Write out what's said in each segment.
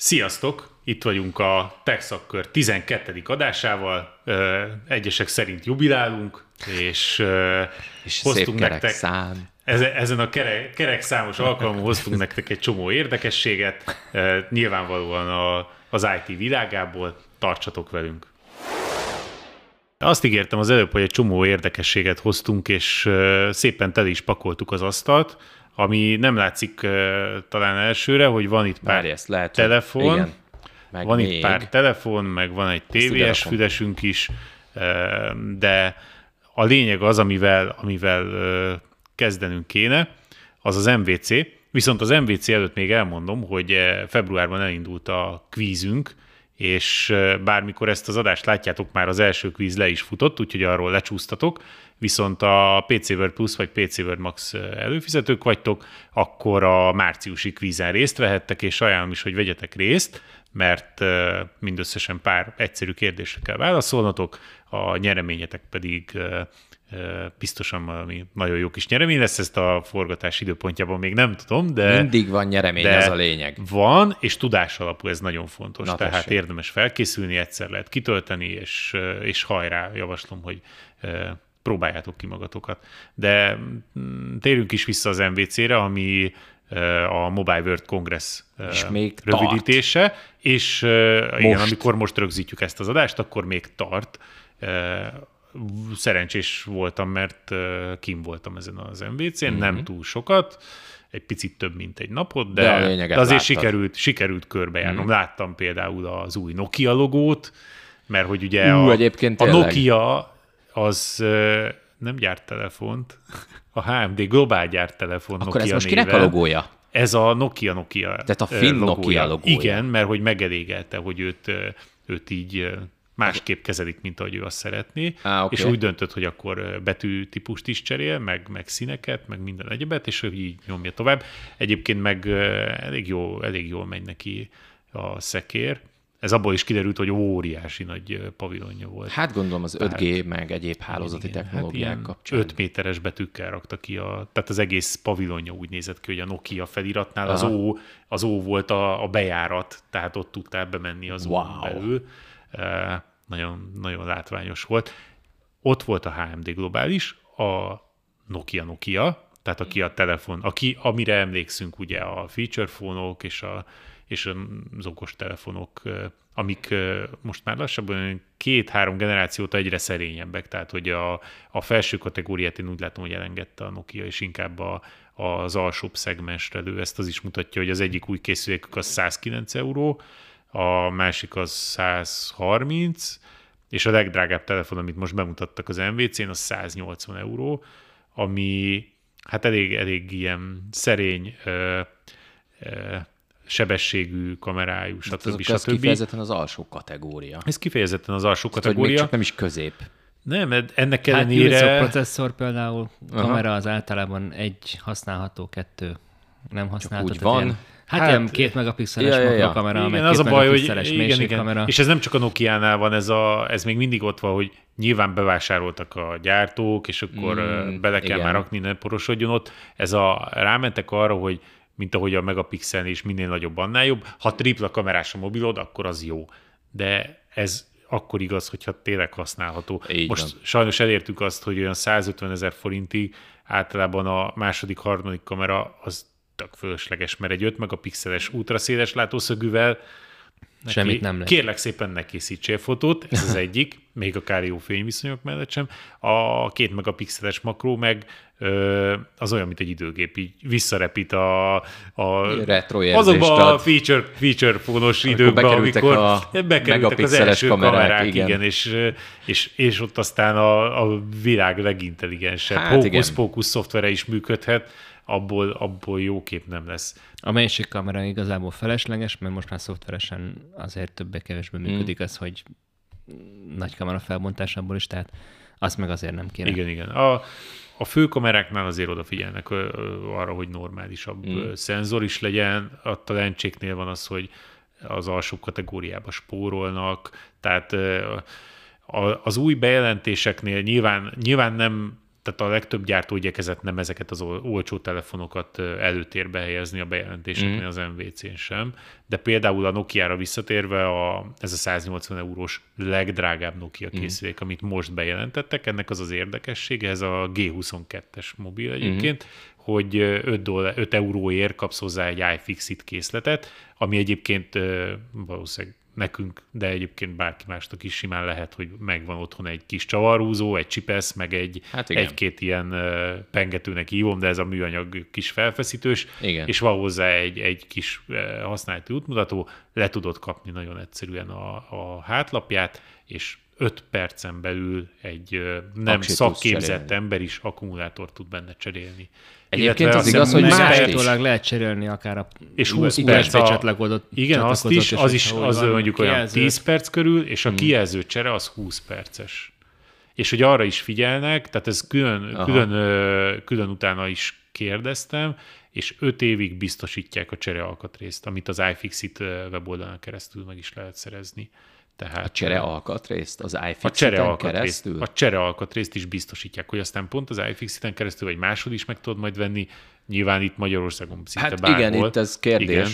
Sziasztok! Itt vagyunk a TechSzakkör 12. adásával. Egyesek szerint jubilálunk, és, és hoztunk nektek... Szám. Ezen a kerek, számos alkalmon hoztunk nektek egy csomó érdekességet, nyilvánvalóan a, az IT világából. Tartsatok velünk! Azt ígértem az előbb, hogy egy csomó érdekességet hoztunk, és szépen tele is pakoltuk az asztalt, ami nem látszik talán elsőre, hogy van itt pár Várj, ezt lehet, telefon, igen. Meg van még. itt pár telefon, meg van egy tévés fülesünk is, de a lényeg az, amivel, amivel kezdenünk kéne, az az MVC. Viszont az MVC előtt még elmondom, hogy februárban elindult a kvízünk, és bármikor ezt az adást látjátok, már az első kvíz le is futott, úgyhogy arról lecsúsztatok, viszont a PC World Plus vagy PC World Max előfizetők vagytok, akkor a márciusi kvízen részt vehettek, és ajánlom is, hogy vegyetek részt, mert mindösszesen pár egyszerű kérdésre kell válaszolnotok, a nyereményetek pedig biztosan valami nagyon jó kis nyeremény lesz, ezt a forgatás időpontjában még nem tudom, de... Mindig van nyeremény, de az a lényeg. Van, és tudás alapú, ez nagyon fontos. Na, Tehát tessék. érdemes felkészülni, egyszer lehet kitölteni, és, és hajrá, javaslom, hogy próbáljátok ki magatokat. De mm, térjünk is vissza az MVC-re, ami a Mobile World Congress és még rövidítése, tart. és most. igen, amikor most rögzítjük ezt az adást, akkor még tart szerencsés voltam, mert kim voltam ezen az MVC-n, mm-hmm. nem túl sokat, egy picit több, mint egy napot, de, de, de azért láttad. sikerült, sikerült körbejárnom. Mm. Láttam például az új Nokia logót, mert hogy ugye Ú, a, a Nokia az nem gyárt telefont, a HMD globál gyárt telefon Akkor Nokia ez most néven. kinek a logója? Ez a Nokia Nokia Tehát a finn logója. Nokia logója. Igen, mert hogy megelégelte, hogy őt, őt így másképp kezelik, mint ahogy ő azt szeretné, ah, okay. és úgy döntött, hogy akkor betűtípust is cserél, meg, meg színeket, meg minden egyebet, és ő így nyomja tovább. Egyébként meg elég, jó, elég jól megy neki a szekér. Ez abból is kiderült, hogy óriási nagy pavilonja volt. Hát gondolom az 5G, hát, meg egyéb hálózati igen, technológiák hát kapcsán. 5 méteres betűkkel rakta ki, a, tehát az egész pavilonja úgy nézett ki, hogy a Nokia feliratnál az ó, az ó volt a, a bejárat, tehát ott tudtál bemenni az wow. belül nagyon, nagyon látványos volt. Ott volt a HMD globális, a Nokia Nokia, tehát aki a telefon, aki, amire emlékszünk ugye a feature fónok és, a, és az okos telefonok, amik most már lassabban két-három generációt egyre szerényebbek, tehát hogy a, a felső kategóriát én úgy látom, hogy elengedte a Nokia, és inkább a, az alsóbb szegmensre lő. Ezt az is mutatja, hogy az egyik új készülékük az 109 euró, a másik az 130, és a legdrágább telefon, amit most bemutattak az MVC-n, az 180 euró, ami hát elég, elég ilyen szerény ö, ö, sebességű kamerájú, stb. stb. Ez kifejezetten az alsó kategória. Ez kifejezetten az alsó kategória. Még csak nem is közép. Nem, ennek hát ellenére... Hát a processzor például, kamera az általában egy használható, kettő nem használható. Úgy van. Ilyen Hát, hát ilyen két megapixeles ja, ja, ja. kamera, igen, meg az a baj, hogy igen, igen. És ez nem csak a Nokia-nál van, ez, a, ez még mindig ott van, hogy nyilván bevásároltak a gyártók, és akkor mm, bele kell igen. már rakni, ne porosodjon ott. Ez a, rámentek arra, hogy mint ahogy a megapixel is minél nagyobb, annál jobb. Ha tripla kamerás a mobilod, akkor az jó. De ez akkor igaz, hogyha tényleg használható. Így Most van. sajnos elértük azt, hogy olyan 150 ezer forintig általában a második, harmadik kamera az tök fölösleges, mert egy 5 megapixeles ultraszéles látószögűvel Neki, Semmit nem lehet. Kérlek szépen ne készítsél fotót, ez az egyik, még akár jó fényviszonyok mellett sem. A két megapixeles makró meg ö, az olyan, mint egy időgép, így visszarepít a, a azokban a feature, feature fónos időkben, amikor a bekerültek az első kamerák, kamerák igen. igen, és, és, és ott aztán a, a világ legintelligensebb hát hókusz-pókusz szoftvere is működhet, abból, abból jó kép nem lesz. A másik kamera igazából felesleges, mert most már szoftveresen azért többé-kevésbé működik mm. az, hogy nagy kamera felbontásából is, tehát azt meg azért nem kéne. Igen, igen. A, a fő kameráknál azért odafigyelnek arra, hogy normálisabb mm. szenzor is legyen. A lencséknél van az, hogy az alsó kategóriába spórolnak, tehát az új bejelentéseknél nyilván, nyilván nem tehát a legtöbb gyártó igyekezett nem ezeket az olcsó telefonokat előtérbe helyezni a bejelentéseknél mm. az MVC-n sem, de például a Nokia-ra visszatérve a, ez a 180 eurós legdrágább Nokia mhm. készülék, mm. amit most bejelentettek, ennek az az érdekessége, ez a G22-es mobil egyébként, mm hogy 5, dollár, 5 euróért kapsz hozzá egy iFixit készletet, ami egyébként valószínűleg nekünk, de egyébként bárki másnak is simán lehet, hogy megvan otthon egy kis csavarhúzó, egy csipesz, meg egy, hát egy-két ilyen pengetőnek hívom, de ez a műanyag kis felfeszítős, igen. és van hozzá egy, egy kis használati útmutató, le tudod kapni nagyon egyszerűen a, a hátlapját, és 5 percen belül egy nem Aksi szakképzett ember is akkumulátort tud benne cserélni. Egyébként az igaz, hogy másolólag lehet cserélni akár a és 20 perc a, Igen, azt is, az is, az mondjuk olyan 10 perc körül, és a hmm. kijelző csere az 20 perces. És hogy arra is figyelnek, tehát ez külön, külön, külön utána is kérdeztem, és 5 évig biztosítják a cserealkatrészt, amit az iFixit weboldalán keresztül meg is lehet szerezni. Tehát, a csere alkatrészt az iFixit-en keresztül? A csere alkatrészt is biztosítják, hogy aztán pont az iFixit-en keresztül, vagy máshol is meg tudod majd venni. Nyilván itt Magyarországon szinte hát bárhol. igen, itt ez kérdés. Igen.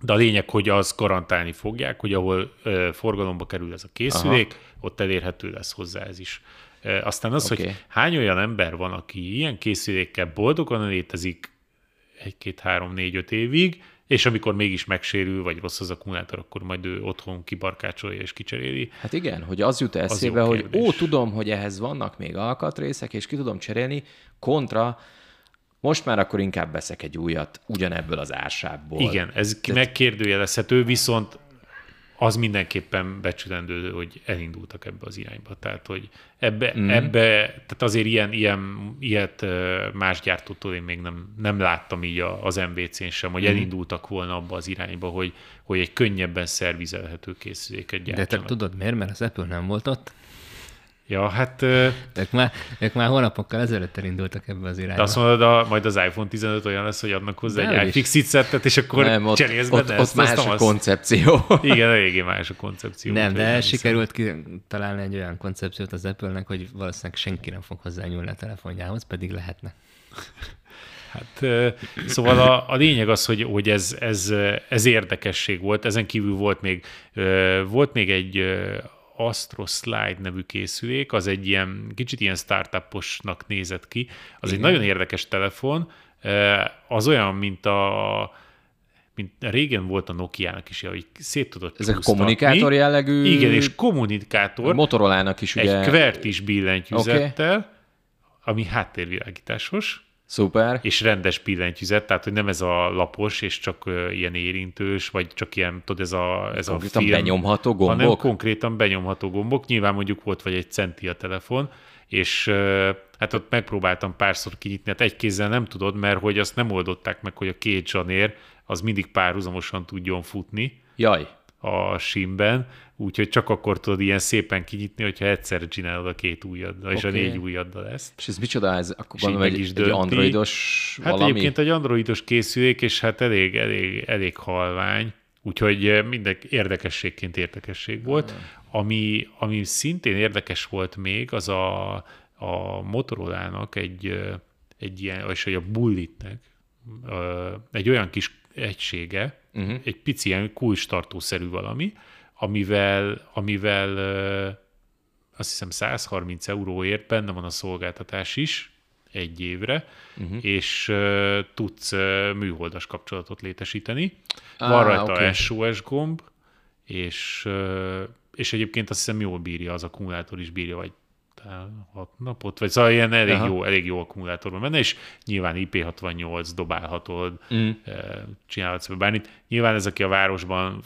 De a lényeg, hogy az garantálni fogják, hogy ahol ö, forgalomba kerül ez a készülék, Aha. ott elérhető lesz hozzá ez is. E, aztán az, okay. hogy hány olyan ember van, aki ilyen készülékkel boldogan létezik egy, két, három, négy, öt évig, és amikor mégis megsérül, vagy rossz az akkumulátor, akkor majd ő otthon kibarkácsolja és kicseréli. Hát igen, hogy az jut eszébe, az hogy ó, tudom, hogy ehhez vannak még alkatrészek, és ki tudom cserélni, kontra most már akkor inkább veszek egy újat ugyanebből az ársából. Igen, ez De... megkérdőjelezhető, viszont az mindenképpen becsülendő, hogy elindultak ebbe az irányba. Tehát, hogy ebbe, mm. ebbe tehát azért ilyen, ilyen, ilyet más gyártótól én még nem, nem láttam így az MVC-n sem, hogy mm. elindultak volna abba az irányba, hogy, hogy egy könnyebben szervizelhető készüléket gyártsanak. De te tudod miért? Mert az Apple nem volt ott. Ja, hát... Ők már, ők már hónapokkal ezelőtt elindultak ebbe az irányba. De azt mondod, a, majd az iPhone 15 olyan lesz, hogy adnak hozzá De egy iFixit szettet, és akkor nem, ott, cserélsz ott, ott, ott más a koncepció. Igen, eléggé más a koncepció. Nem, de sikerült ki, találni egy olyan koncepciót az Apple-nek, hogy valószínűleg senki nem fog hozzányúlni a telefonjához, pedig lehetne. Hát, szóval a, a lényeg az, hogy, hogy ez, ez, ez érdekesség volt. Ezen kívül volt még, volt még egy Astro Slide nevű készülék, az egy ilyen, kicsit ilyen startuposnak nézett ki. Az Igen. egy nagyon érdekes telefon, az olyan, mint a mint régen volt a Nokia-nak is, hogy szét tudott Ezek kommunikátor jellegű? Igen, és kommunikátor. Motorola-nak is ugye... Egy kvertis billentyűzettel, okay. ami háttérvilágításos, Szuper. És rendes billentyűzet, tehát hogy nem ez a lapos és csak ilyen érintős, vagy csak ilyen, tudod, ez a, ez a film. benyomható gombok? Hanem konkrétan benyomható gombok. Nyilván mondjuk volt vagy egy centi a telefon, és hát ott megpróbáltam párszor kinyitni, hát egy kézzel nem tudod, mert hogy azt nem oldották meg, hogy a két zsanér az mindig párhuzamosan tudjon futni. Jaj a simben, úgyhogy csak akkor tudod ilyen szépen kinyitni, hogyha egyszer csinálod a két ujjaddal, okay. és a négy ujjaddal ezt. És ez micsoda? Ez akkor gondolom egy, is egy androidos Hát valami? egyébként egy androidos készülék, és hát elég, elég, elég halvány, úgyhogy eh, minden érdekességként érdekesség volt. Ami, ami szintén érdekes volt még, az a, a Motorola-nak egy, eh, egy ilyen, vagy a Bullitnek eh, egy olyan kis egysége, uh-huh. egy pici ilyen kulcstartószerű valami, amivel, amivel azt hiszem 130 euróért benne van a szolgáltatás is, egy évre, uh-huh. és uh, tudsz uh, műholdas kapcsolatot létesíteni. Ah, van rajta okay. SOS gomb, és, uh, és egyébként azt hiszem jól bírja, az akkumulátor is bírja, vagy hat napot, vagy szóval ilyen elég, jó, elég jó akkumulátorban benne, és nyilván IP68 dobálhatod, mm. csinálhatsz bármit. Nyilván ez, aki a városban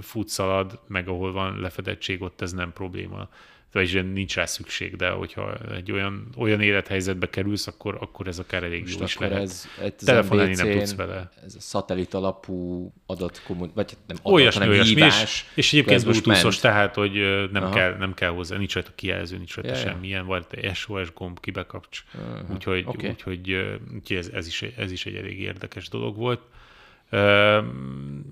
futszalad, meg ahol van lefedettség, ott ez nem probléma vagyis nincs rá szükség, de hogyha egy olyan, olyan élethelyzetbe kerülsz, akkor, akkor ez akár elég Most jó is lehet. Ez, ez Telefonálni nem tudsz vele. Ez a szatellit alapú adat, vagy hát nem adat, olyasmi, hanem olyasmi, hívás. És, és egyébként bluetooth tehát, hogy nem kell, nem kell hozzá, nincs rajta kijelző, nincs rajta yeah. semmilyen, vagy egy SOS gomb, kibekapcs. Uh-huh. Úgyhogy, okay. úgyhogy, úgyhogy ez, ez, is, ez is egy elég érdekes dolog volt.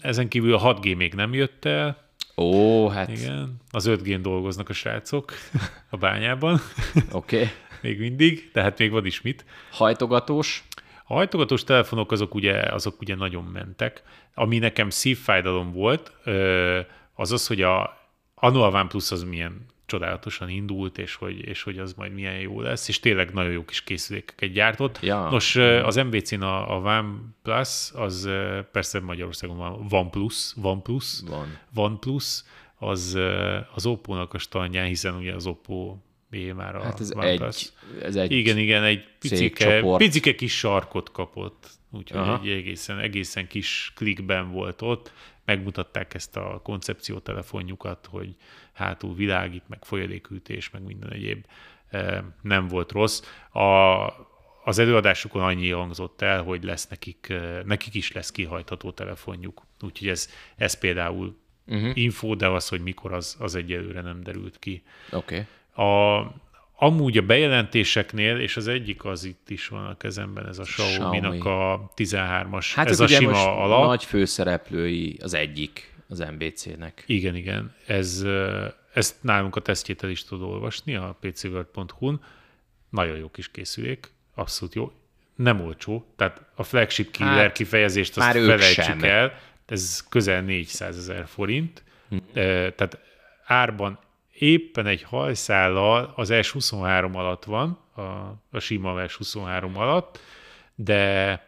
Ezen kívül a 6G még nem jött el, Ó, hát... Igen, az 5 g dolgoznak a srácok a bányában. Oké. Okay. még mindig, tehát még van is mit. Hajtogatós? A hajtogatós telefonok azok ugye, azok ugye nagyon mentek. Ami nekem szívfájdalom volt, az az, hogy a Annual OnePlus az milyen csodálatosan indult, és hogy, és hogy az majd milyen jó lesz, és tényleg nagyon jó kis készülékeket gyártott. Ja. Nos, az MVC-n a, a OnePlus, az persze Magyarországon van OnePlus, OnePlus, van. OnePlus, az az Oppo-nak a standján, hiszen ugye az Oppo már a hát ez egy, ez egy Igen, igen, egy picike, picike kis sarkot kapott, úgyhogy egy egészen, egészen kis klikben volt ott, megmutatták ezt a koncepciótelefonjukat, hogy hátul világít, meg folyadékütés, meg minden egyéb nem volt rossz. A, az előadásukon annyi hangzott el, hogy lesz nekik, nekik is lesz kihajtható telefonjuk. Úgyhogy ez, ez például uh-huh. info, de az, hogy mikor, az, az egyelőre nem derült ki. Oké. Okay. A, amúgy a bejelentéseknél, és az egyik az itt is van a kezemben, ez a Xiaomi-nak a 13-as, hát ez a sima alap. nagy főszereplői az egyik az MBC-nek. Igen, igen. Ez, ezt nálunk a tesztjét el is tud olvasni a pcworld.hu-n. Nagyon jó kis készülék, abszolút jó. Nem olcsó, tehát a flagship killer hát, kifejezést azt felejtsük el. Ez közel 400 ezer forint. Hm. Tehát árban éppen egy hajszállal az S23 alatt van, a, a sima S23 alatt, de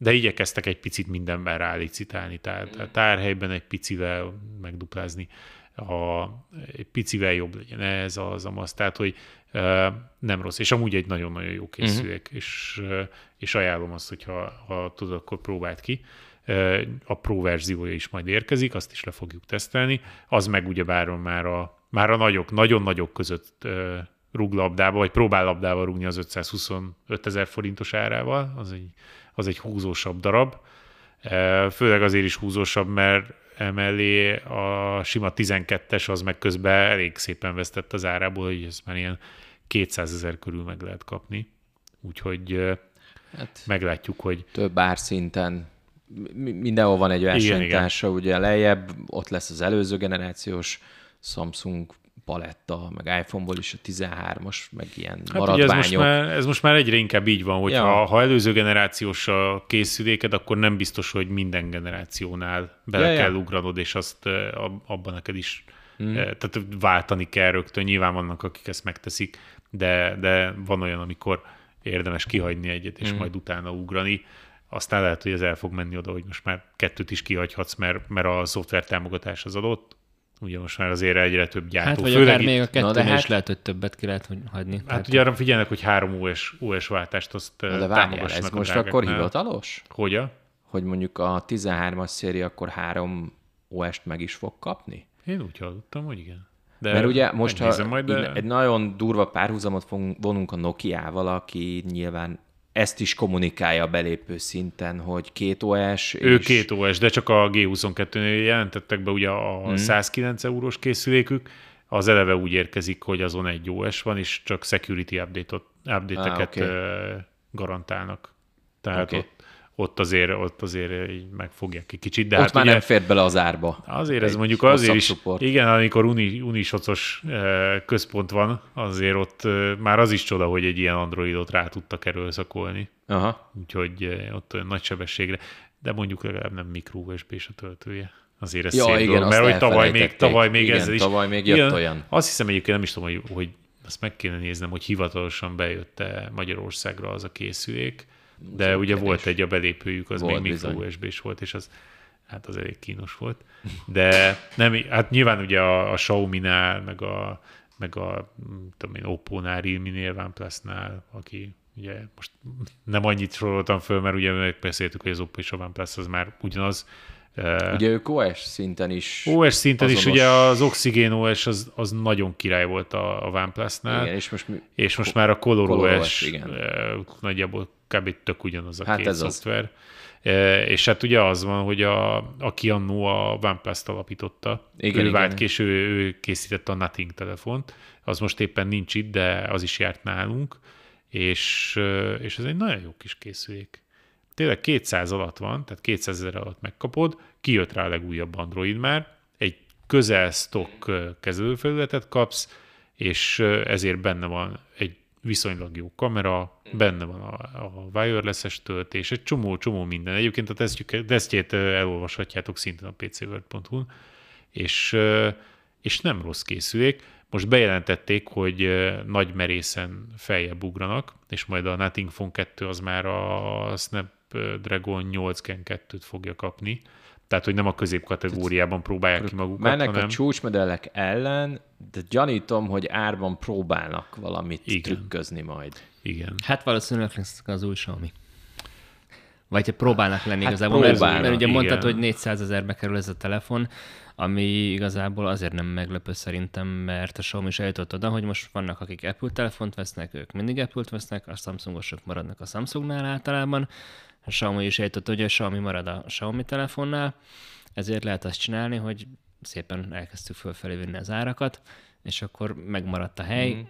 de igyekeztek egy picit mindenben rálicitálni, tehát a tárhelyben egy picivel megduplázni, a, egy picivel jobb legyen ez, az, amaz, tehát hogy e, nem rossz, és amúgy egy nagyon-nagyon jó készülék, uh-huh. és, és ajánlom azt, hogy ha, ha tudod, akkor próbáld ki. A Pro verziója is majd érkezik, azt is le fogjuk tesztelni, az meg ugye báron már a már a nagyok, nagyon nagyok között rúg labdába, vagy próbál labdába rúgni az 525 ezer forintos árával, az egy, az egy húzósabb darab. Főleg azért is húzósabb, mert emellé a sima 12-es az meg közben elég szépen vesztett az árából, hogy ez már ilyen 200 ezer körül meg lehet kapni. Úgyhogy hát, meglátjuk, hogy... Több árszinten mindenhol van egy versenytársa, ugye lejjebb, ott lesz az előző generációs Samsung paletta, meg iPhone-ból is a 13-as, meg ilyen hát maradványok. Ez most, már, ez most már egyre inkább így van, hogy ja. ha, ha előző generációs a készüléked, akkor nem biztos, hogy minden generációnál bele ja, kell ja. ugranod, és azt abban neked is hmm. tehát váltani kell rögtön. Nyilván vannak, akik ezt megteszik, de, de van olyan, amikor érdemes kihagyni egyet, és hmm. majd utána ugrani. Aztán lehet, hogy ez el fog menni oda, hogy most már kettőt is kihagyhatsz, mert, mert a szoftver támogatás az adott, Ugye most már azért egyre több gyártó. Hát vagy Főleg akár itt... még a kettőnél hát... is lehet, hogy többet ki lehet hogy hagyni. Hát Tehát... ugye arra figyelnek, hogy három OS, OS váltást azt Na de várjál, ez most akkor hivatalos? Hogy Hogy mondjuk a 13-as széria akkor három OS-t meg is fog kapni? Én úgy hallottam, hogy igen. De Mert ugye most, ha majd, de... egy nagyon durva párhuzamot vonunk a Nokia-val, aki nyilván ezt is kommunikálja a belépő szinten, hogy két OS. Ő és... két OS, de csak a G22-nél jelentettek be ugye a hmm. 109 eurós készülékük, az eleve úgy érkezik, hogy azon egy OS van, és csak security update-eket ah, okay. garantálnak. Tehát okay. ott ott azért, ott azért így megfogják egy kicsit. De ott hát már ugye, nem fért bele az árba. Azért ez mondjuk azért is, support. igen, amikor uni, unisocos központ van, azért ott már az is csoda, hogy egy ilyen androidot rá tudtak erőszakolni. Aha. Úgyhogy ott olyan nagy sebességre, de mondjuk legalább nem mikro usb a töltője. Azért ez ja, szép igen, dolog, mert hogy tavaly még, tavaly még igen, ezzel is. tavaly még jött igen, olyan. Azt hiszem egyébként nem is tudom, hogy, hogy azt meg kéne néznem, hogy hivatalosan bejött-e Magyarországra az a készülék, de ugye volt egy a belépőjük, az volt még micro USB-s volt, és az hát az elég kínos volt. De nem, hát nyilván ugye a, a Xiaomi-nál, meg a, meg a tudom én, Oppo-nál, Realme-nél, OnePlus-nál, aki ugye most nem annyit soroltam föl, mert ugye megbeszéltük, hogy az Oppo és a OnePlus az már ugyanaz, Ugye ők OS szinten is OS szinten azonos... is, ugye az Oxygen OS az, az nagyon király volt a, a OnePlus-nál. Igen, és most, mi... és most már a Color, Color OS, OS igen. nagyjából kb. tök ugyanaz a hát két ez szoftver. Az. És hát ugye az van, hogy a, aki annó a OnePlus-t alapította, igen, ő vált ki, és ő, ő készítette a Nothing telefont, az most éppen nincs itt, de az is járt nálunk, és, és ez egy nagyon jó kis készülék. Tényleg 200 alatt van, tehát 200 ezer alatt megkapod, kijött rá a legújabb Android már, egy közel stock kezelőfelületet kapsz, és ezért benne van egy viszonylag jó kamera, benne van a, a wireless-es töltés, egy csomó-csomó minden. Egyébként a tesztjét elolvashatjátok szintén a pcworld.hu, és, és nem rossz készülék. Most bejelentették, hogy nagy merészen feljebb ugranak, és majd a Nothing Phone 2 az már a Snapdragon 8 Gen 2-t fogja kapni. Tehát, hogy nem a középkategóriában próbálják ki magukat, Mennek hanem... a csúcsmodellek ellen, de gyanítom, hogy árban próbálnak valamit Igen. trükközni majd. Igen. Hát valószínűleg lesz az új Xiaomi. Vagy ha próbálnak lenni hát igazából, mert, mert ugye mondtad, hogy 400 ezerbe kerül ez a telefon, ami igazából azért nem meglepő szerintem, mert a Xiaomi is eljutott oda, hogy most vannak, akik Apple telefont vesznek, ők mindig Apple-t vesznek, a Samsungosok maradnak a Samsungnál általában, a Xiaomi is eljutott, hogy a Xiaomi marad a Xiaomi telefonnál, ezért lehet azt csinálni, hogy szépen elkezdtük fölfelé vinni az árakat, és akkor megmaradt a hely. Mm.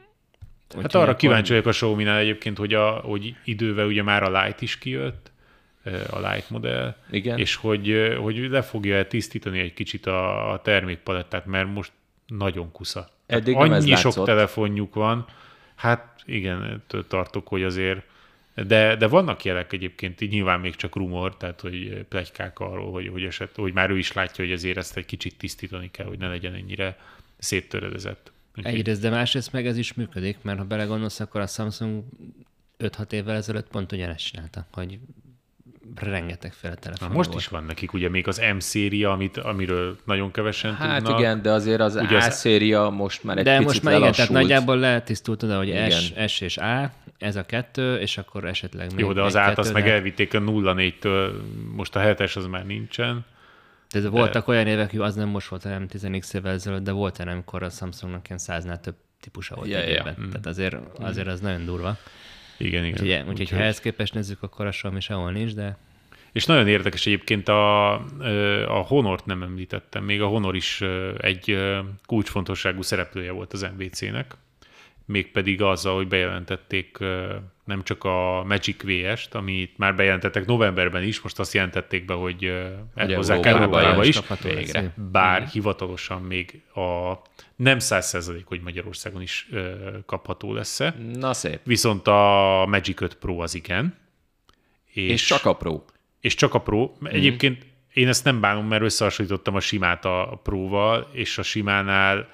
Hát arra akkor... kíváncsi vagyok a Xiaomi-nál egyébként, hogy, a, hogy idővel ugye már a Lite is kijött, a Light modell, Igen. és hogy, hogy le fogja tisztítani egy kicsit a, a termékpalettát, mert most nagyon kusza. Eddig annyi sok látszott. telefonjuk van, hát igen, tartok, hogy azért de, de vannak jelek egyébként, nyilván még csak rumor, tehát hogy plegykák arról, hogy, hogy, eset, hogy már ő is látja, hogy azért ezt egy kicsit tisztítani kell, hogy ne legyen ennyire széttöredezett. Egyrészt, de másrészt meg ez is működik, mert ha belegondolsz, akkor a Samsung 5-6 évvel ezelőtt pont ugyanezt csinálta, hogy rengetegféle telefon. Na, most volt. is van nekik ugye még az M-széria, amit, amiről nagyon kevesen hát tudnak. igen, de azért az ugye A-széria most már egy De picit most már igen, tehát nagyjából letisztult oda, hogy S, S és A, ez a kettő, és akkor esetleg még Jó, de az át azt de... meg elvitték a 0-4-től, most a 7-es az már nincsen. De, de voltak olyan évek, hogy az nem most volt a M10X évvel ezelőtt, de volt olyan, amikor a Samsungnak ilyen száznál több típusa volt egy ja. Mm. Tehát azért, azért az nagyon durva. Igen, igen. Úgyhogy, úgyhogy, úgyhogy ha ehhez képest nézzük, akkor a Xiaomi sehol nincs, de és nagyon érdekes egyébként a, a Honort nem említettem, még a Honor is egy kulcsfontosságú szereplője volt az MVC-nek, mégpedig azzal, hogy bejelentették nem csak a Magic VS-t, amit már bejelentettek novemberben is, most azt jelentették be, hogy elhozzák Európába is, végre. bár mm. hivatalosan még a nem száz hogy Magyarországon is kapható lesz-e. Na szép. Viszont a Magic 5 Pro az igen. És, és csak a Pro és csak a Pro. Mm. Egyébként én ezt nem bánom, mert összehasonlítottam a simát a Pro-val, és a simánál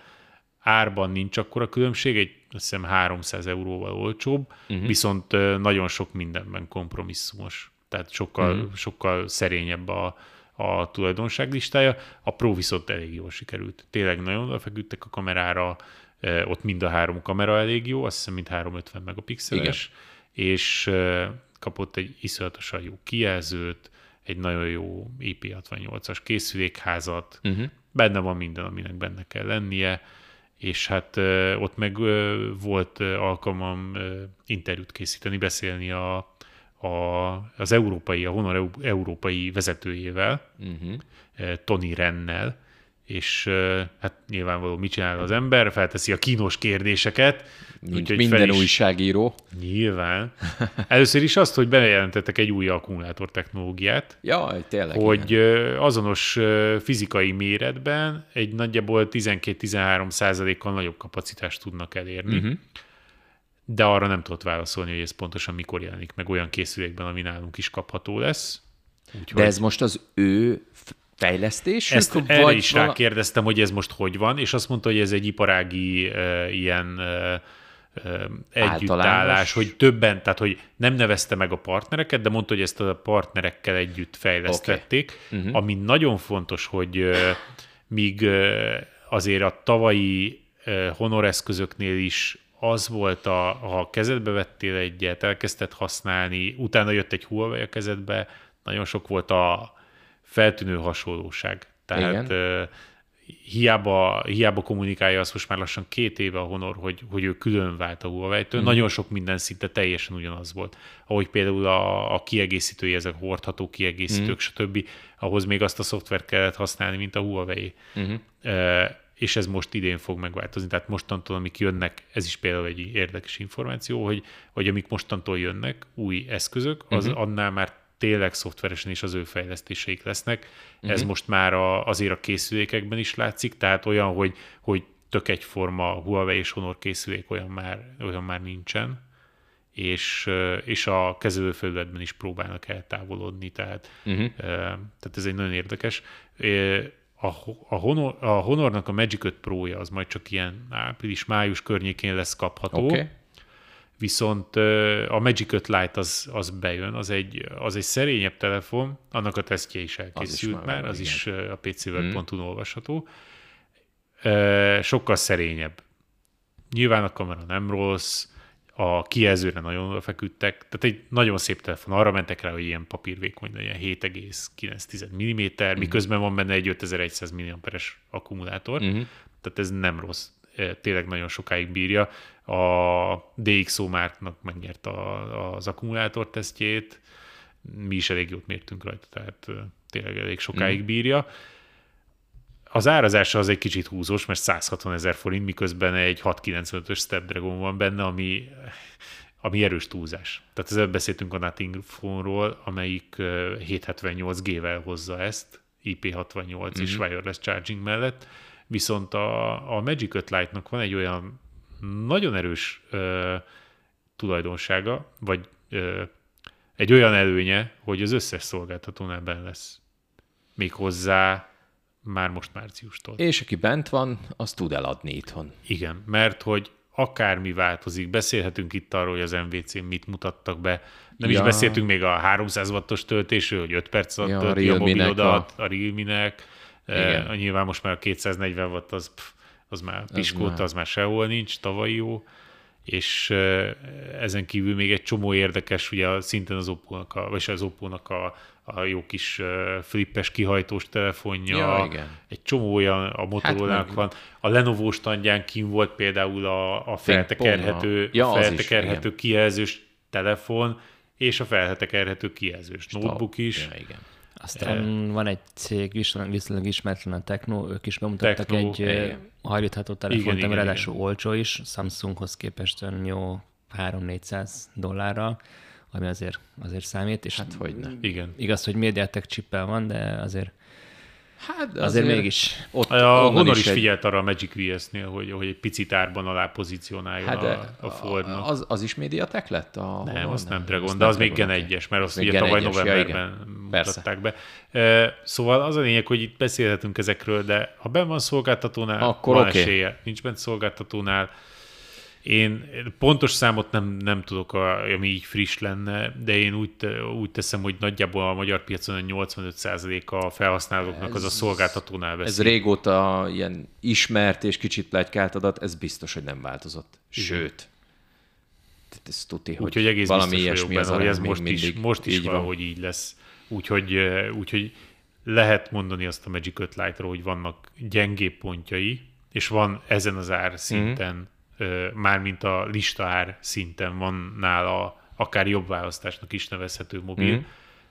árban nincs akkora különbség, egy azt hiszem 300 euróval olcsóbb, uh-huh. viszont nagyon sok mindenben kompromisszumos. Tehát sokkal, uh-huh. sokkal szerényebb a, a tulajdonság listája. A Pro viszont elég jól sikerült. Tényleg nagyon odafeküdtek a kamerára, ott mind a három kamera elég jó, azt hiszem mind 350 megapixeles, Igen. és kapott egy iszonyatosan jó kijelzőt, egy nagyon jó IP68-as készülékházat, uh-huh. benne van minden, aminek benne kell lennie, és hát ott meg volt alkalmam interjút készíteni, beszélni a, a, az európai, a Honor európai vezetőjével, uh-huh. Tony Rennel, és hát nyilvánvaló mit csinál az ember, felteszi a kínos kérdéseket. Mint minden is... újságíró. Nyilván. Először is azt, hogy bejelentettek egy új akkumulátor technológiát. Jaj, tényleg. Hogy igen. azonos fizikai méretben egy nagyjából 12-13 százalékkal nagyobb kapacitást tudnak elérni. Uh-huh. De arra nem tudott válaszolni, hogy ez pontosan mikor jelenik meg olyan készülékben, ami nálunk is kapható lesz. Úgyhogy... De ez most az ő fejlesztés? Ezt vagy erre is vala... rákérdeztem, hogy ez most hogy van, és azt mondta, hogy ez egy iparági uh, ilyen uh, együttállás, hogy többen, tehát hogy nem nevezte meg a partnereket, de mondta, hogy ezt a partnerekkel együtt fejlesztették, okay. uh-huh. ami nagyon fontos, hogy míg azért a tavalyi uh, Honor eszközöknél is az volt, a, ha kezedbe vettél egyet, elkezdted használni, utána jött egy Huawei a kezedbe, nagyon sok volt a, feltűnő hasonlóság. Tehát Igen. hiába, hiába kommunikálja azt most már lassan két éve a Honor, hogy, hogy ő külön vált a Huawei-től. Mm. Nagyon sok minden szinte teljesen ugyanaz volt. Ahogy például a, a kiegészítői, ezek hordható kiegészítők, mm. stb. Ahhoz még azt a szoftvert kellett használni, mint a Huawei. Mm-hmm. E, és ez most idén fog megváltozni. Tehát mostantól, amik jönnek, ez is például egy érdekes információ, hogy, hogy amik mostantól jönnek, új eszközök, az mm-hmm. annál már tényleg szoftveresen is az ő fejlesztéseik lesznek. Uh-huh. Ez mhm. most már a, azért a készülékekben is látszik, tehát olyan, hogy, hogy tök egyforma Huawei és Honor készülék olyan már, olyan már nincsen, és, és a kezelőfelületben is próbálnak eltávolodni, tehát, uh-huh. tehát ez egy nagyon érdekes. A, a, Honor, a Honornak a Magic 5 Pro-ja az majd csak ilyen április-május környékén lesz kapható, okay. Viszont a Magic 5 Lite az, az bejön, az egy, az egy szerényebb telefon, annak a tesztje is elkészült az is már, már az igen. is a pcweb.hu hmm. olvasható, sokkal szerényebb. Nyilván a kamera nem rossz, a kijelzőre nagyon feküdtek, tehát egy nagyon szép telefon. Arra mentek rá, hogy ilyen papírvékony, ilyen 7,9 mm, uh-huh. miközben van benne egy 5100 mAh-es akkumulátor, uh-huh. tehát ez nem rossz. Tényleg nagyon sokáig bírja. A DxO márknak megnyerte az akkumulátor tesztjét, mi is elég jót mértünk rajta, tehát tényleg elég sokáig uh-huh. bírja. Az árazása az egy kicsit húzós, mert 160 ezer forint, miközben egy 695-ös Snapdragon van benne, ami, ami erős túlzás. Tehát ezzel beszéltünk a Nothing Phone-ról, amelyik 778G-vel hozza ezt, IP68 mm-hmm. és wireless charging mellett, viszont a, a Magic 5 Lite-nak van egy olyan nagyon erős ö, tulajdonsága, vagy ö, egy olyan előnye, hogy az összes szolgáltatónál benne lesz. Méghozzá már most márciustól. És aki bent van, az tud eladni itthon. Igen, mert hogy akármi változik, beszélhetünk itt arról, hogy az MVC mit mutattak be, nem ja. is beszéltünk még a 300 wattos töltésről, hogy 5 perc alatt ja, tölti a, a mobilodat, a, a Realme-nek, e, nyilván most már a 240 watt az, pff, az már piskóta, az már sehol nincs, tavalyi jó, és ezen kívül még egy csomó érdekes, ugye szintén az Oppo-nak, a, vagy az Oppo-nak a a jó kis flippes kihajtós telefonja, ja, igen. egy csomó olyan a motorola hát van. A Lenovo standján kim volt például a, a feltekerhető, ja, feltekerhető is, kijelzős telefon, és a feltekerhető kijelzős notebook is. Ja, igen. Aztán e... van egy cég, viszonylag ismeretlen a Techno, ők is bemutattak Techno, egy igen. hajlítható telefont, ami ráadásul olcsó is, Samsunghoz képest jó 3-400 dollárral ami azért, azért számít. És hát hogy ne. Igen. Igaz, hogy médiatek csippel van, de azért Hát azért, azért mégis. Ott, a Honor is, is figyelt arra a Magic VS-nél, hogy, hogy egy picit árban alá pozícionáljon hát a, a Fordnak. Az, az is Mediatek lett? A nem, Honor? az nem Dragon, de az még Gen 1-es, mert azt ugye tavaly novemberben ja, mutatták be. Szóval az a lényeg, hogy itt beszélhetünk ezekről, de ha ben van szolgáltatónál, Akkor van okay. esélye. Nincs bent szolgáltatónál, én pontos számot nem, nem tudok, ami így friss lenne, de én úgy, úgy teszem, hogy nagyjából a magyar piacon 85% a felhasználóknak ez, az a szolgáltatónál veszik. Ez régóta ilyen ismert és kicsit plegykált adat, ez biztos, hogy nem változott. Sőt, tehát ez tuti, hogy Úgyhogy egész valami ilyesmi benne, az, hogy ez most is, most is van, hogy így lesz. Úgyhogy, úgyhogy lehet mondani azt a Magic 5 Lite-ról, hogy vannak gyengébb pontjai, és van ezen az ár szinten mm-hmm mármint a listaár szinten van nála akár jobb választásnak is nevezhető mobil, mm.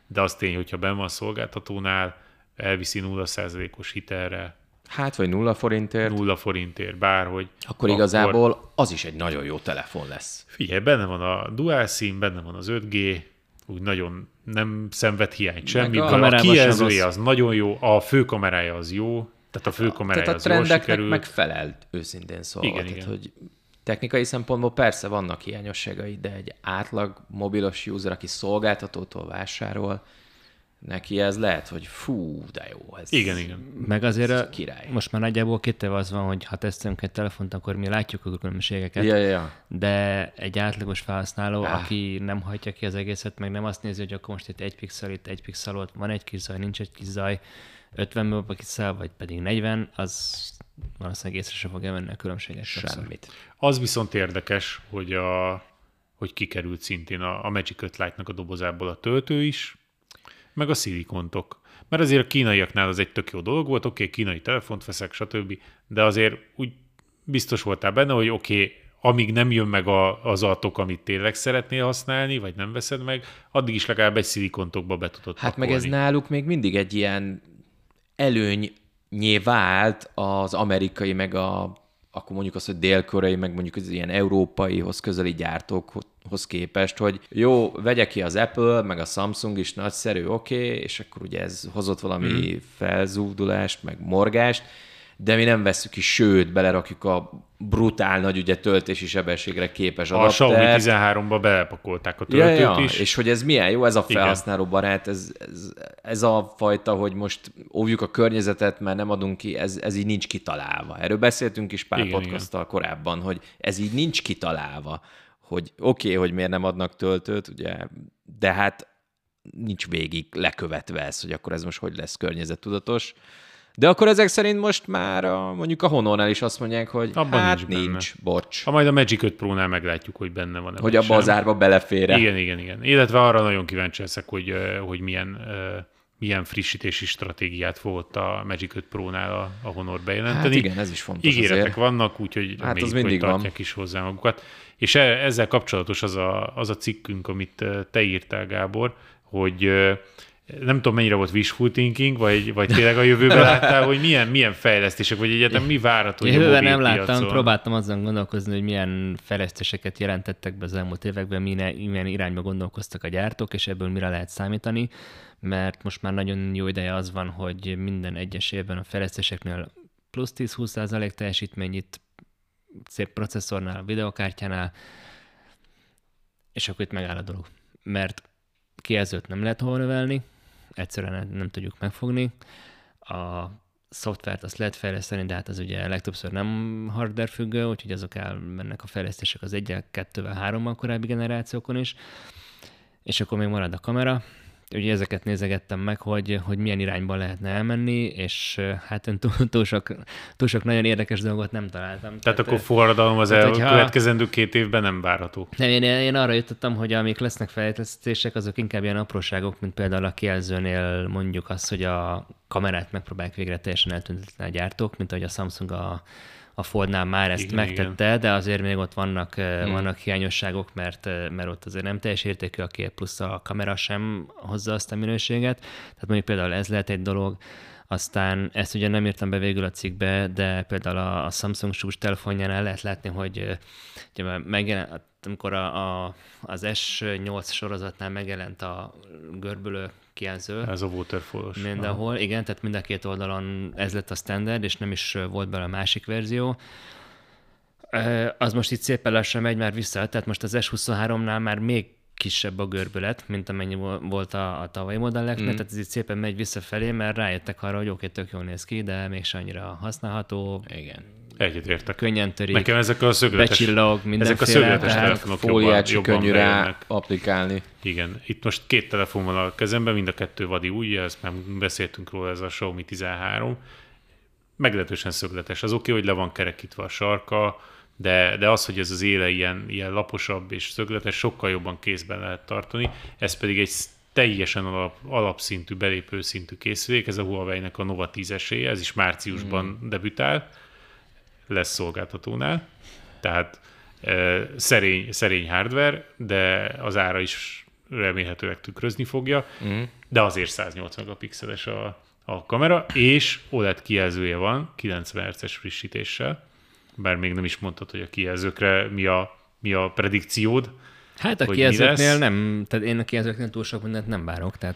de az tény, hogyha ben van szolgáltatónál, elviszi 0%-os hitelre, Hát, vagy nulla forintért. Nulla forintért, bárhogy. Akkor, akkor igazából az is egy nagyon jó telefon lesz. Figyelj, benne van a dual SIM, benne van az 5G, úgy nagyon nem szenved hiányt semmi. A, a kijelzője az nagyon jó, a főkamerája az jó, tehát a főkamerája Tehát a trendeknek megfelel, őszintén szólva. Igen, Tehát, igen. hogy technikai szempontból persze vannak hiányosságai, de egy átlag mobilos user, aki szolgáltatótól vásárol, neki ez lehet, hogy fú, de jó. Ez, igen, igen. Meg azért ez király. most már nagyjából két év az van, hogy ha tesztelünk egy telefont, akkor mi látjuk a különbségeket. Ja, ja, ja. De egy átlagos felhasználó, ah. aki nem hagyja ki az egészet, meg nem azt nézi, hogy akkor most itt egy pixel, itt egy pixel, ott van egy kis zaj, nincs egy kis zaj, 50 megapixel, vagy pedig 40, az valószínűleg észre sem fogja menni a különbséget. Semmit. Az viszont érdekes, hogy, a, hogy kikerült szintén a, a Magic 5 Lite-nak a dobozából a töltő is, meg a szilikontok. Mert azért a kínaiaknál az egy tök jó dolog volt, oké, okay, kínai telefont veszek, stb. De azért úgy biztos voltál benne, hogy oké, okay, amíg nem jön meg a, az atok, amit tényleg szeretnél használni, vagy nem veszed meg, addig is legalább egy szilikontokba be tudod Hát pakolni. meg ez náluk még mindig egy ilyen előnyé vált az amerikai, meg a, akkor mondjuk azt, hogy dél-koreai, meg mondjuk az ilyen európaihoz közeli gyártókhoz képest, hogy jó, vegye ki az Apple, meg a Samsung is nagyszerű, oké, okay, és akkor ugye ez hozott valami mm. felzúdulást, meg morgást, de mi nem veszük ki, sőt, belerakjuk a brutál nagy ugye töltési sebességre képes a adapter. A Xiaomi 13-ba belepakolták a töltőt ja, ja, is. És hogy ez milyen jó, ez a felhasználó barát, ez, ez, ez, a fajta, hogy most óvjuk a környezetet, mert nem adunk ki, ez, ez így nincs kitalálva. Erről beszéltünk is pár podcasttal korábban, hogy ez így nincs kitalálva, hogy oké, okay, hogy miért nem adnak töltőt, ugye, de hát nincs végig lekövetve ez, hogy akkor ez most hogy lesz környezettudatos. De akkor ezek szerint most már a, mondjuk a Honornál is azt mondják, hogy abban hát nincs, nincs bocs. Ha majd a Magic 5 Pro-nál meglátjuk, hogy benne van. Hogy abba az árba belefér. Igen, igen, igen. Illetve arra nagyon kíváncsi leszek, hogy, hogy milyen, milyen frissítési stratégiát fogott a Magic 5 Pro-nál a, a Honor bejelenteni. Hát igen, ez is fontos Ígéretek azért. vannak, úgyhogy hát az mindig hogy tartják van. is hozzá magukat. És e, ezzel kapcsolatos az a, az a cikkünk, amit te írtál, Gábor, hogy nem tudom, mennyire volt wishful thinking, vagy, vagy tényleg a jövőben láttál, hogy milyen, milyen fejlesztések, vagy egyetem mi várható Jövőben nem láttam, piacon. próbáltam azon gondolkozni, hogy milyen fejlesztéseket jelentettek be az elmúlt években, milyen, milyen irányba gondolkoztak a gyártók, és ebből mire lehet számítani, mert most már nagyon jó ideje az van, hogy minden egyes évben a fejlesztéseknél plusz 10-20% teljesítmény itt szép processzornál, videokártyánál, és akkor itt megáll a dolog. Mert kijelzőt nem lehet hol növelni, egyszerűen nem, tudjuk megfogni. A szoftvert azt lehet fejleszteni, de hát az ugye legtöbbször nem hardware függő, úgyhogy azok elmennek a fejlesztések az egyel, kettővel, hárommal korábbi generációkon is. És akkor még marad a kamera, ugye ezeket nézegettem meg, hogy, hogy milyen irányba lehetne elmenni, és hát én túl, túl, sok, túl sok nagyon érdekes dolgot nem találtam. Tehát, tehát akkor forradalom az tehát, elkövetkezendő két évben nem várható. Nem, én, én arra jutottam, hogy amik lesznek fejlesztések, azok inkább ilyen apróságok, mint például a kijelzőnél mondjuk az, hogy a kamerát megpróbálják végre teljesen eltüntetni a gyártók, mint ahogy a Samsung a a Foldnál már ezt igen, megtette, igen. de azért még ott vannak, hmm. vannak hiányosságok, mert, mert ott azért nem teljes értékű a kép, plusz a kamera sem hozza azt a minőséget. Tehát mondjuk például ez lehet egy dolog, aztán ezt ugye nem írtam be végül a cikkbe, de például a, a Samsung sús telefonjánál lehet látni, hogy ugye megjelent, amikor a, a, az S8 sorozatnál megjelent a görbülő kijelző. Ez a waterfallos. Mindenhol, igen, tehát mind a két oldalon ez lett a standard, és nem is volt bele a másik verzió. Az most itt szépen lassan megy már vissza, tehát most az S23-nál már még kisebb a görbület, mint amennyi volt a, a tavalyi modelleknek, mm. tehát ez itt szépen megy visszafelé, mert rájöttek arra, hogy oké, tök jól néz ki, de még annyira használható. Igen. Egyetértek. Könnyen törik. Nekem ezek a szögletes, becsillog, ezek a szögletes telefonok jobban, jobban könnyű rá applikálni. Igen. Itt most két telefon van a kezemben, mind a kettő vadi új, ezt már beszéltünk róla, ez a Xiaomi 13. Meglehetősen szögletes. Az oké, okay, hogy le van kerekítve a sarka, de, de az, hogy ez az éle ilyen, ilyen laposabb és szögletes, sokkal jobban kézben lehet tartani. Ez pedig egy teljesen alap, alapszintű, belépőszintű készülék, ez a Huawei-nek a Nova 10 esélye, ez is márciusban mm. debütál lesz szolgáltatónál, tehát e, szerény, szerény hardware, de az ára is remélhetőleg tükrözni fogja, mm. de azért 180 megapixeles a, a kamera, és OLED kijelzője van, 90 Hz-es frissítéssel, bár még nem is mondtad, hogy a kijelzőkre mi a, mi a predikciód, Hát a kijelzőknél nem, tehát én a kijelzőknél túl sok mindent nem várok, tehát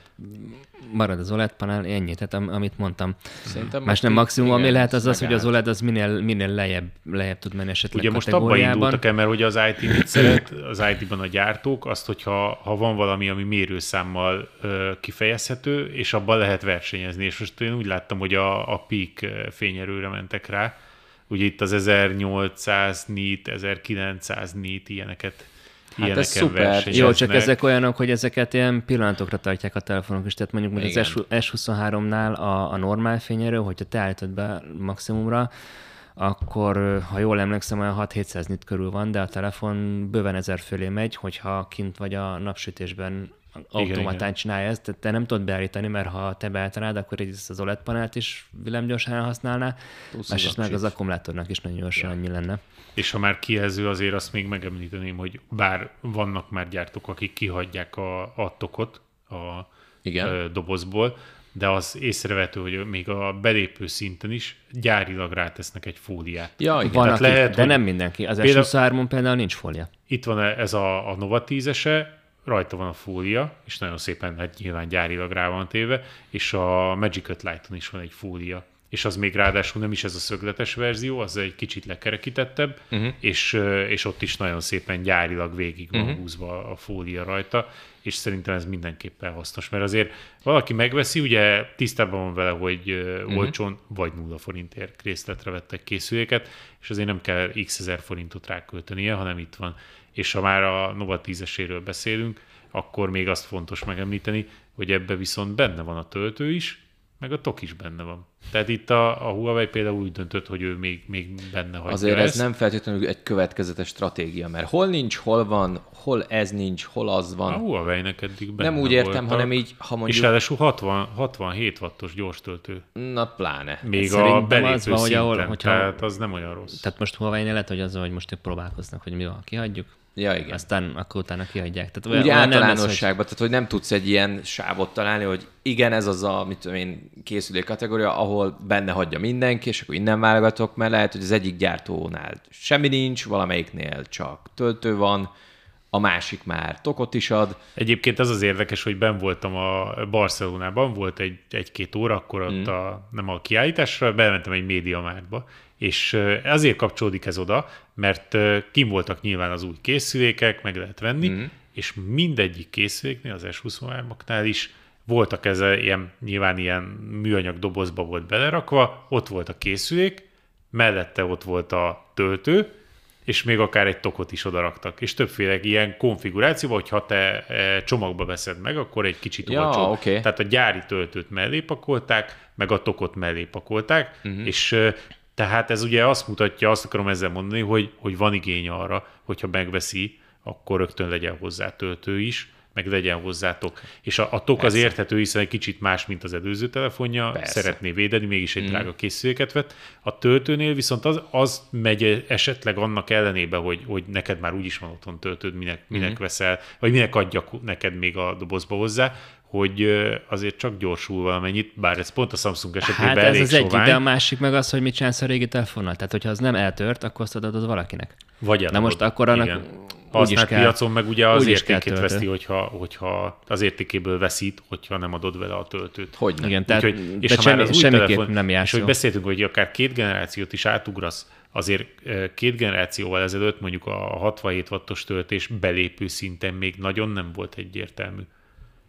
marad az OLED panel, ennyi, tehát am, amit mondtam. Szerintem Más nem maximum, igen, ami lehet az az, hogy az OLED az minél, minél lejjebb, lejjebb tud menni esetleg Ugye most abban indultak el, mert hogy az IT mit szeret, az IT-ban a gyártók, azt, hogyha ha van valami, ami mérőszámmal ö, kifejezhető, és abban lehet versenyezni, és most én úgy láttam, hogy a, a peak fényerőre mentek rá, ugye itt az 1800 nit, 1900 nit, ilyeneket Hát ez szuper. Jó, csak ezek olyanok, hogy ezeket ilyen pillanatokra tartják a telefonok is. Tehát mondjuk hogy az S23-nál a, a normál fényerő, hogyha te állítod be maximumra, akkor ha jól emlékszem, olyan 6-700 nit körül van, de a telefon bőven ezer fölé megy, hogyha kint vagy a napsütésben automatán csinálja ezt, te nem tudod beállítani, mert ha te beállítanád, akkor így az OLED panelt is villámgyorsan használná, másrészt meg az akkumulátornak is nagyon gyorsan ja. annyi lenne. És ha már kijelző, azért azt még megemlíteném, hogy bár vannak már gyártók, akik kihagyják a, a tokot a Igen. dobozból, de az észrevető, hogy még a belépő szinten is gyárilag rátesznek egy fóliát. Ja, igen. Van, lehet, de nem mindenki. Az például, S23-on például nincs fólia. Itt van ez a, a Nova 10-ese, rajta van a fólia, és nagyon szépen hát nyilván gyárilag rá van téve, és a Magic 5 Lite-on is van egy fólia. És és az még ráadásul nem is ez a szögletes verzió, az egy kicsit lekerekítettebb, uh-huh. és, és ott is nagyon szépen gyárilag végig van uh-huh. húzva a fólia rajta, és szerintem ez mindenképpen hasznos, mert azért valaki megveszi, ugye tisztában van vele, hogy uh-huh. olcsón vagy nulla forintért készletre vettek készüléket, és azért nem kell x ezer forintot ráköltenie, hanem itt van. És ha már a Nova 10-eséről beszélünk, akkor még azt fontos megemlíteni, hogy ebbe viszont benne van a töltő is, meg a TOK is benne van. Tehát itt a, a Huawei például úgy döntött, hogy ő még, még benne hagyja Azért ezt. ez nem feltétlenül egy következetes stratégia, mert hol nincs, hol van, hol ez nincs, hol az van. A Huawei-nek eddig benne Nem úgy értem, voltak. hanem így, ha mondjuk... És ráadásul 60, 67 wattos gyors töltő. Na pláne. Még a belépő az van, hogy ahol, hogyha, tehát az nem olyan rossz. Tehát most Huawei-nél lehet, hogy az, hogy most ők próbálkoznak, hogy mi van, kihagyjuk, Ja, igen. Aztán akkor utána kihagyják. Tehát Úgy általánosságban, tehát hogy nem tudsz egy ilyen sávot találni, hogy igen, ez az a, mit tudom én, készülék kategória, ahol benne hagyja mindenki, és akkor innen válogatok, mert lehet, hogy az egyik gyártónál semmi nincs, valamelyiknél csak töltő van, a másik már tokot is ad. Egyébként az az érdekes, hogy ben voltam a Barcelonában, volt egy, egy-két óra, akkor ott mm. a, nem a kiállításra, bementem egy médiamárba, és azért kapcsolódik ez oda, mert kim voltak nyilván az új készülékek, meg lehet venni, mm. és mindegyik készüléknél, az S23-aknál is voltak ez ilyen, nyilván ilyen műanyag dobozba volt belerakva, ott volt a készülék, mellette ott volt a töltő, és még akár egy tokot is odaraktak. És többféle ilyen konfiguráció, hogyha te csomagba veszed meg, akkor egy kicsit ja, olcsóbb. Okay. Tehát a gyári töltőt mellé pakolták, meg a tokot mellé pakolták, uh-huh. és tehát ez ugye azt mutatja, azt akarom ezzel mondani, hogy, hogy van igény arra, hogyha megveszi, akkor rögtön legyen hozzá töltő is, meg legyen hozzátok. És a, a tok Persze. az érthető, hiszen egy kicsit más, mint az előző telefonja, Persze. szeretné védeni, mégis egy mm. drága készüléket vett. A töltőnél viszont az, az megy esetleg annak ellenébe, hogy, hogy neked már úgyis van otthon töltőd, minek, minek mm. veszel, vagy minek adjak neked még a dobozba hozzá, hogy azért csak gyorsul valamennyit, bár ez pont a Samsung esetében hát elég ez az egyik, de a másik meg az, hogy mit csinálsz a régi telefonnal. Tehát, hogyha az nem eltört, akkor azt adod valakinek. Vagy Na most akkor annak igen. Használt kell, piacon meg ugye az értékét veszti, hogyha, hogyha az értékéből veszít, hogyha nem adod vele a töltőt. Hogy nem. Igen, tehát, Úgyhogy, és ha semmi, már az új telefon, nem jársz És hogy beszéltünk, hogy akár két generációt is átugrasz, azért két generációval ezelőtt mondjuk a 67 wattos töltés belépő szinten még nagyon nem volt egyértelmű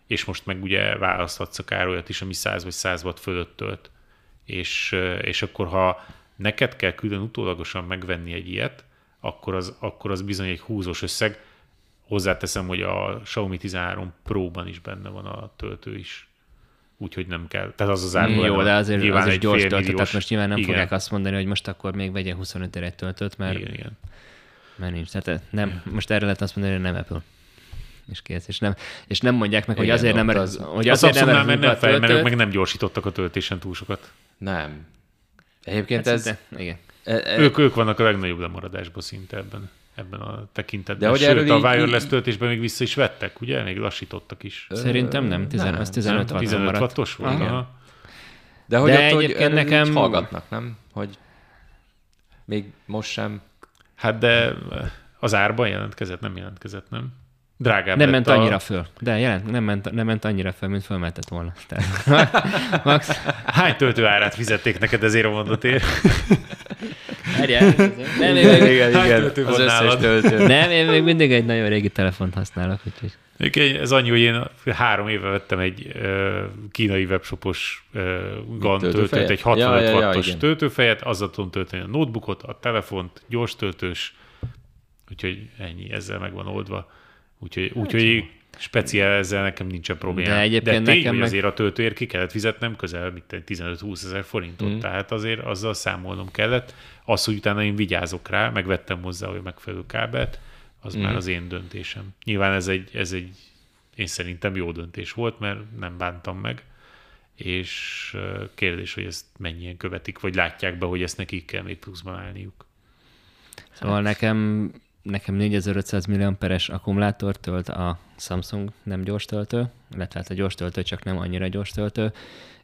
és most meg ugye választhatsz akár olyat is, ami 100 vagy 100 watt fölött tölt. És, és akkor ha neked kell külön utólagosan megvenni egy ilyet, akkor az, akkor az bizony egy húzós összeg. Hozzáteszem, hogy a Xiaomi 13 Pro-ban is benne van a töltő is. Úgyhogy nem kell. Tehát az az árban. Jó, de azért nyilván az egy gyors töltő, tehát most nyilván nem igen. fogják azt mondani, hogy most akkor még vegyen 25 egy töltőt, mert, igen, igen. mert nincs. Tehát nem, most erre lehet azt mondani, hogy nem Apple és kész. És nem, és nem mondják meg, hogy Igen, azért nem, mert az, hogy azért nem, nem, nem, nem fel, mert meg nem gyorsítottak a töltésen túl sokat. Nem. Egyébként hát ez... Szinte, igen. E, e, ők, ők vannak a legnagyobb lemaradásban szinte ebben ebben a tekintetben. De hogy Sőt, a wireless így, töltésben még vissza is vettek, ugye? Még lassítottak is. Szerintem nem, 15, nem, az 15 watt 15 wattos volt. Aha. De hogy De ott, hogy nekem... hallgatnak, nem? Hogy még most sem. Hát de az árban jelentkezett, nem jelentkezett, nem? Drágább Nem ment a... annyira föl. De jelent, nem, ment, nem ment annyira föl, mint fölmentett volna. Tehát, max... Hány töltő árát fizették neked ezért a mondatért? Várjál, nem, én még, igen, igen, az összes töltő. Nem, én még mindig egy nagyon régi telefont használok, úgyhogy... Ez annyi, hogy én három éve vettem egy uh, kínai webshopos uh, GAN töltőt, egy 65 ja, ja, wattos ja, töltőfejet, azzal tudom tölteni a notebookot, a telefont, gyors töltős, úgyhogy ennyi, ezzel meg van oldva. Úgyhogy, hát úgyhogy speciál ezzel nekem nincsen probléma. De egyébként De tény, nekem hogy meg... azért a töltőért ki kellett fizetnem közel 15-20 ezer forintot, mm. tehát azért azzal számolnom kellett. Az, hogy utána én vigyázok rá, megvettem hozzá a megfelelő kábelt, az mm. már az én döntésem. Nyilván ez egy, ez egy én szerintem jó döntés volt, mert nem bántam meg, és kérdés, hogy ezt mennyien követik, vagy látják be, hogy ezt nekik kell még pluszban állniuk. Szóval nekem nekem 4500 milliamperes akkumulátor tölt a Samsung nem gyors töltő, illetve hát a gyors töltő, csak nem annyira gyors töltő,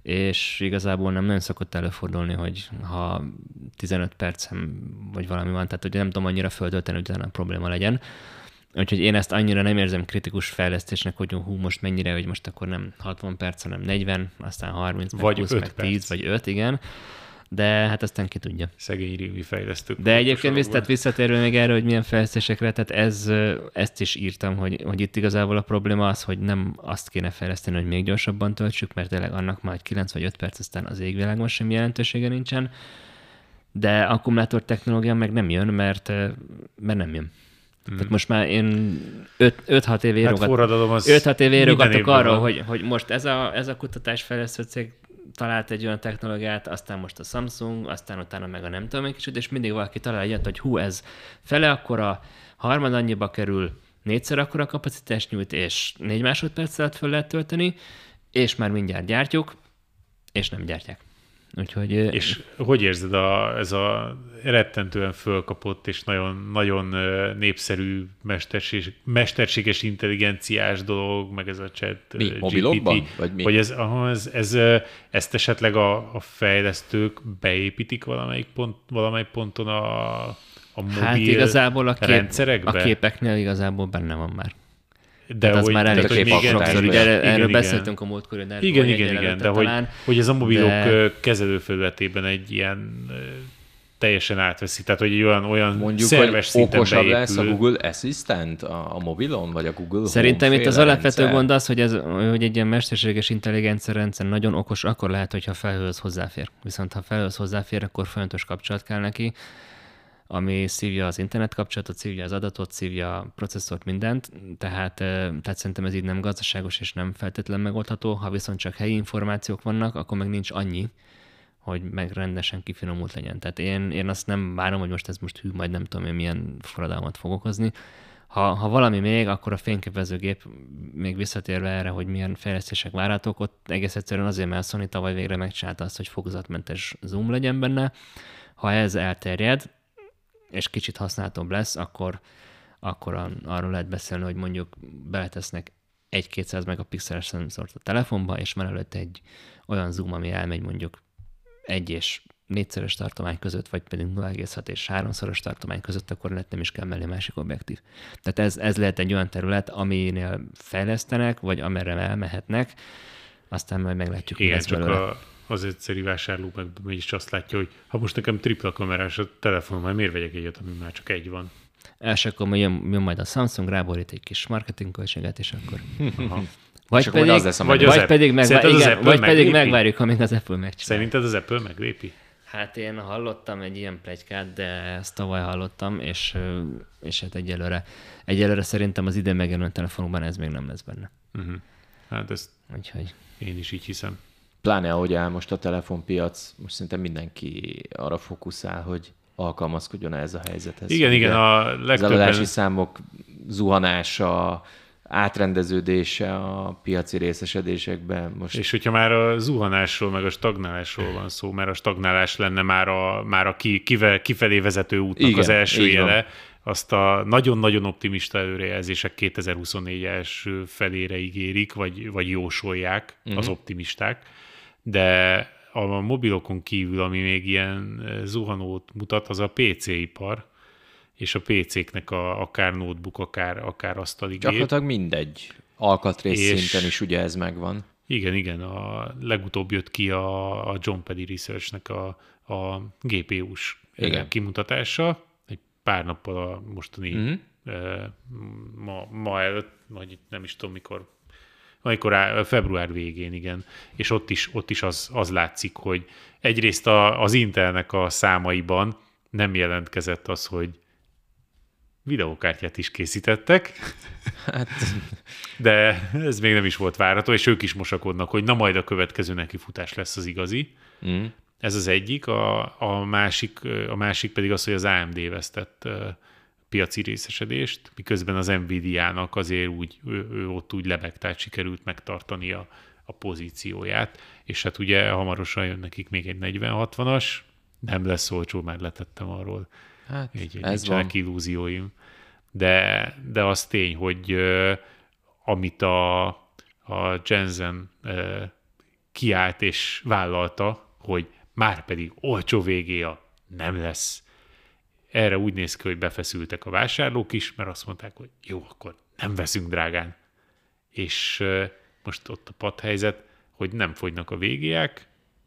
és igazából nem nagyon szokott előfordulni, hogy ha 15 percem vagy valami van, tehát hogy nem tudom annyira föltölteni, hogy utána probléma legyen. Úgyhogy én ezt annyira nem érzem kritikus fejlesztésnek, hogy hú, most mennyire, hogy most akkor nem 60 perc, hanem 40, aztán 30, vagy 20, 5 meg 10, perc. vagy 5, igen de hát aztán ki tudja. Szegény régi fejlesztők. De egyébként vissza, tehát visszatérve még erre, hogy milyen fejlesztésekre, tehát ez, ezt is írtam, hogy, hogy itt igazából a probléma az, hogy nem azt kéne fejleszteni, hogy még gyorsabban töltsük, mert tényleg annak már 9 vagy 5 perc, aztán az égvilágon sem jelentősége nincsen, de akkumulátor technológia meg nem jön, mert, mert nem jön. Hmm. Tehát most már én 5-6 év írogatok, hát 5-6 év írogatok arról, hogy, hogy most ez a, ez a kutatásfejlesztő cég talált egy olyan technológiát, aztán most a Samsung, aztán utána meg a nem tudom egy kicsit, és mindig valaki talál egyet, hogy hú, ez fele akkora, harmad annyiba kerül, négyszer akkora kapacitást nyújt, és négy másodperc alatt föl lehet tölteni, és már mindjárt gyártjuk, és nem gyártják. Úgyhogy, és hogy érzed a, ez a rettentően fölkapott és nagyon, nagyon népszerű mesterséges, mesterséges intelligenciás dolog, meg ez a chat mi, GPT, mobilokban? Vagy mi? Hogy ez, aha, ez, ez, ezt esetleg a, a fejlesztők beépítik valamelyik, pont, valamelyik ponton a, a mobil hát igazából a kép, rendszerekbe? A képeknél igazából benne van már. De hát az hogy, már elég hogy még sokszor, ugye erről igen, beszéltünk a múltkor, hogy Igen, igen, igen, de hogy, hogy ez a mobilok de... kezelőfelületében egy ilyen teljesen átveszi, tehát hogy egy olyan, olyan Mondjuk, szerves hogy okosabb beépül. lesz a Google Assistant a, a mobilon, vagy a Google Szerintem itt az alapvető gond az, hogy, ez, hogy egy ilyen mesterséges intelligencia rendszer nagyon okos, akkor lehet, hogyha felhőhöz hozzáfér. Viszont ha felhőhöz hozzáfér, akkor folyamatos kapcsolat kell neki, ami szívja az internet kapcsolatot, szívja az adatot, szívja a processzort, mindent, tehát, tehát szerintem ez így nem gazdaságos és nem feltétlen megoldható. Ha viszont csak helyi információk vannak, akkor meg nincs annyi, hogy meg rendesen kifinomult legyen. Tehát én, én azt nem várom, hogy most ez most hű, majd nem tudom én milyen forradalmat fog okozni. Ha, ha valami még, akkor a fényképezőgép, még visszatérve erre, hogy milyen fejlesztések várhatók, ott egész egyszerűen azért, mert Sony tavaly végre megcsinálta azt, hogy fokozatmentes zoom legyen benne. Ha ez elterjed, és kicsit használhatóbb lesz, akkor, akkor arról lehet beszélni, hogy mondjuk beletesznek egy 200 megapixeles szenzort a telefonba, és van előtt egy olyan zoom, ami elmegy mondjuk egy és négyszeres tartomány között, vagy pedig 0,6 és háromszoros tartomány között, akkor lehet nem is kell mellé másik objektív. Tehát ez, ez lehet egy olyan terület, aminél fejlesztenek, vagy amerre elmehetnek, aztán majd meglátjuk, Igen, csak belőle. a az egyszerű vásárló meg mégis azt látja, hogy ha most nekem tripla kamerás a telefonom, majd miért vegyek egyet, ami már csak egy van. És akkor jön, jön majd a Samsung, ráborít egy kis marketing költséget, és akkor... Aha. Vagy pedig, az lesz, vagy, vagy pedig, megvár, igen, vagy pedig megvárjuk, amíg az Apple megcsinál. Szerinted az Apple meglépi? Hát én hallottam egy ilyen plegykát, de ezt tavaly hallottam, és, és hát egyelőre, egyelőre szerintem az idén megjelenő telefonokban ez még nem lesz benne. Uh-huh. Hát ezt Úgyhogy. én is így hiszem. Pláne, ahogy áll most a telefonpiac, most szerintem mindenki arra fókuszál, hogy alkalmazkodjon ez a helyzethez. Igen, Ugye igen, a legtöbben... Az számok zuhanása, átrendeződése a piaci részesedésekben. Most... És hogyha már a zuhanásról, meg a stagnálásról van szó, mert a stagnálás lenne már a, már a ki, kivel, kifelé vezető útnak Igen, az első jele, van. azt a nagyon-nagyon optimista előrejelzések 2024 első felére ígérik, vagy, vagy jósolják uh-huh. az optimisták de a mobilokon kívül, ami még ilyen eh, zuhanót mutat, az a PC ipar, és a PC-knek a, akár notebook, akár, akár asztali gép. Gyakorlatilag mindegy. Alkatrész és szinten is ugye ez megvan. Igen, igen. A legutóbb jött ki a, a John Paddy Research-nek a, a GPU-s eh, igen. kimutatása, egy pár nappal a mostani mm-hmm. ma, ma előtt, vagy nem is tudom mikor amikor á, február végén, igen. És ott is, ott is az, az látszik, hogy egyrészt a, az Intelnek a számaiban nem jelentkezett az, hogy videókártyát is készítettek, hát. de ez még nem is volt várható, és ők is mosakodnak, hogy na majd a következő nekifutás lesz az igazi. Mm. Ez az egyik, a, a, másik, a másik pedig az, hogy az AMD vesztett piaci részesedést, miközben az Nvidia-nak azért úgy, ő, ő ott úgy lebeg, tehát sikerült megtartani a, a pozícióját, és hát ugye hamarosan jön nekik még egy 40-60-as, nem lesz olcsó, már letettem arról. Hát, így, ez van. illúzióim. De, de az tény, hogy amit a, a Jensen kiállt és vállalta, hogy már pedig olcsó végéja nem lesz erre úgy néz ki, hogy befeszültek a vásárlók is, mert azt mondták, hogy jó, akkor nem veszünk drágán. És most ott a padhelyzet, hogy nem fogynak a végiek,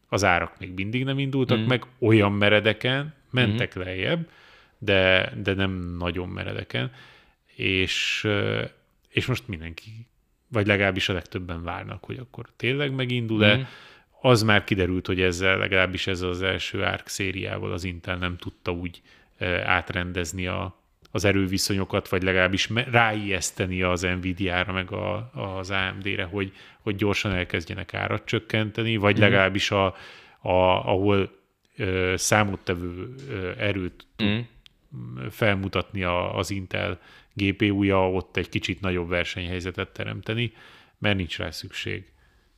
az árak még mindig nem indultak mm. meg, olyan meredeken mentek mm. lejjebb, de, de nem nagyon meredeken, és, és most mindenki, vagy legalábbis a legtöbben várnak, hogy akkor tényleg megindul, de mm. az már kiderült, hogy ezzel legalábbis ez az első ARC szériával az Intel nem tudta úgy átrendezni a, az erőviszonyokat, vagy legalábbis ráijeszteni az Nvidia-ra, meg a, az AMD-re, hogy, hogy gyorsan elkezdjenek árat csökkenteni, vagy mm. legalábbis a, a, ahol ö, számottevő ö, erőt mm. felmutatni a, az Intel GPU-ja, ott egy kicsit nagyobb versenyhelyzetet teremteni, mert nincs rá szükség.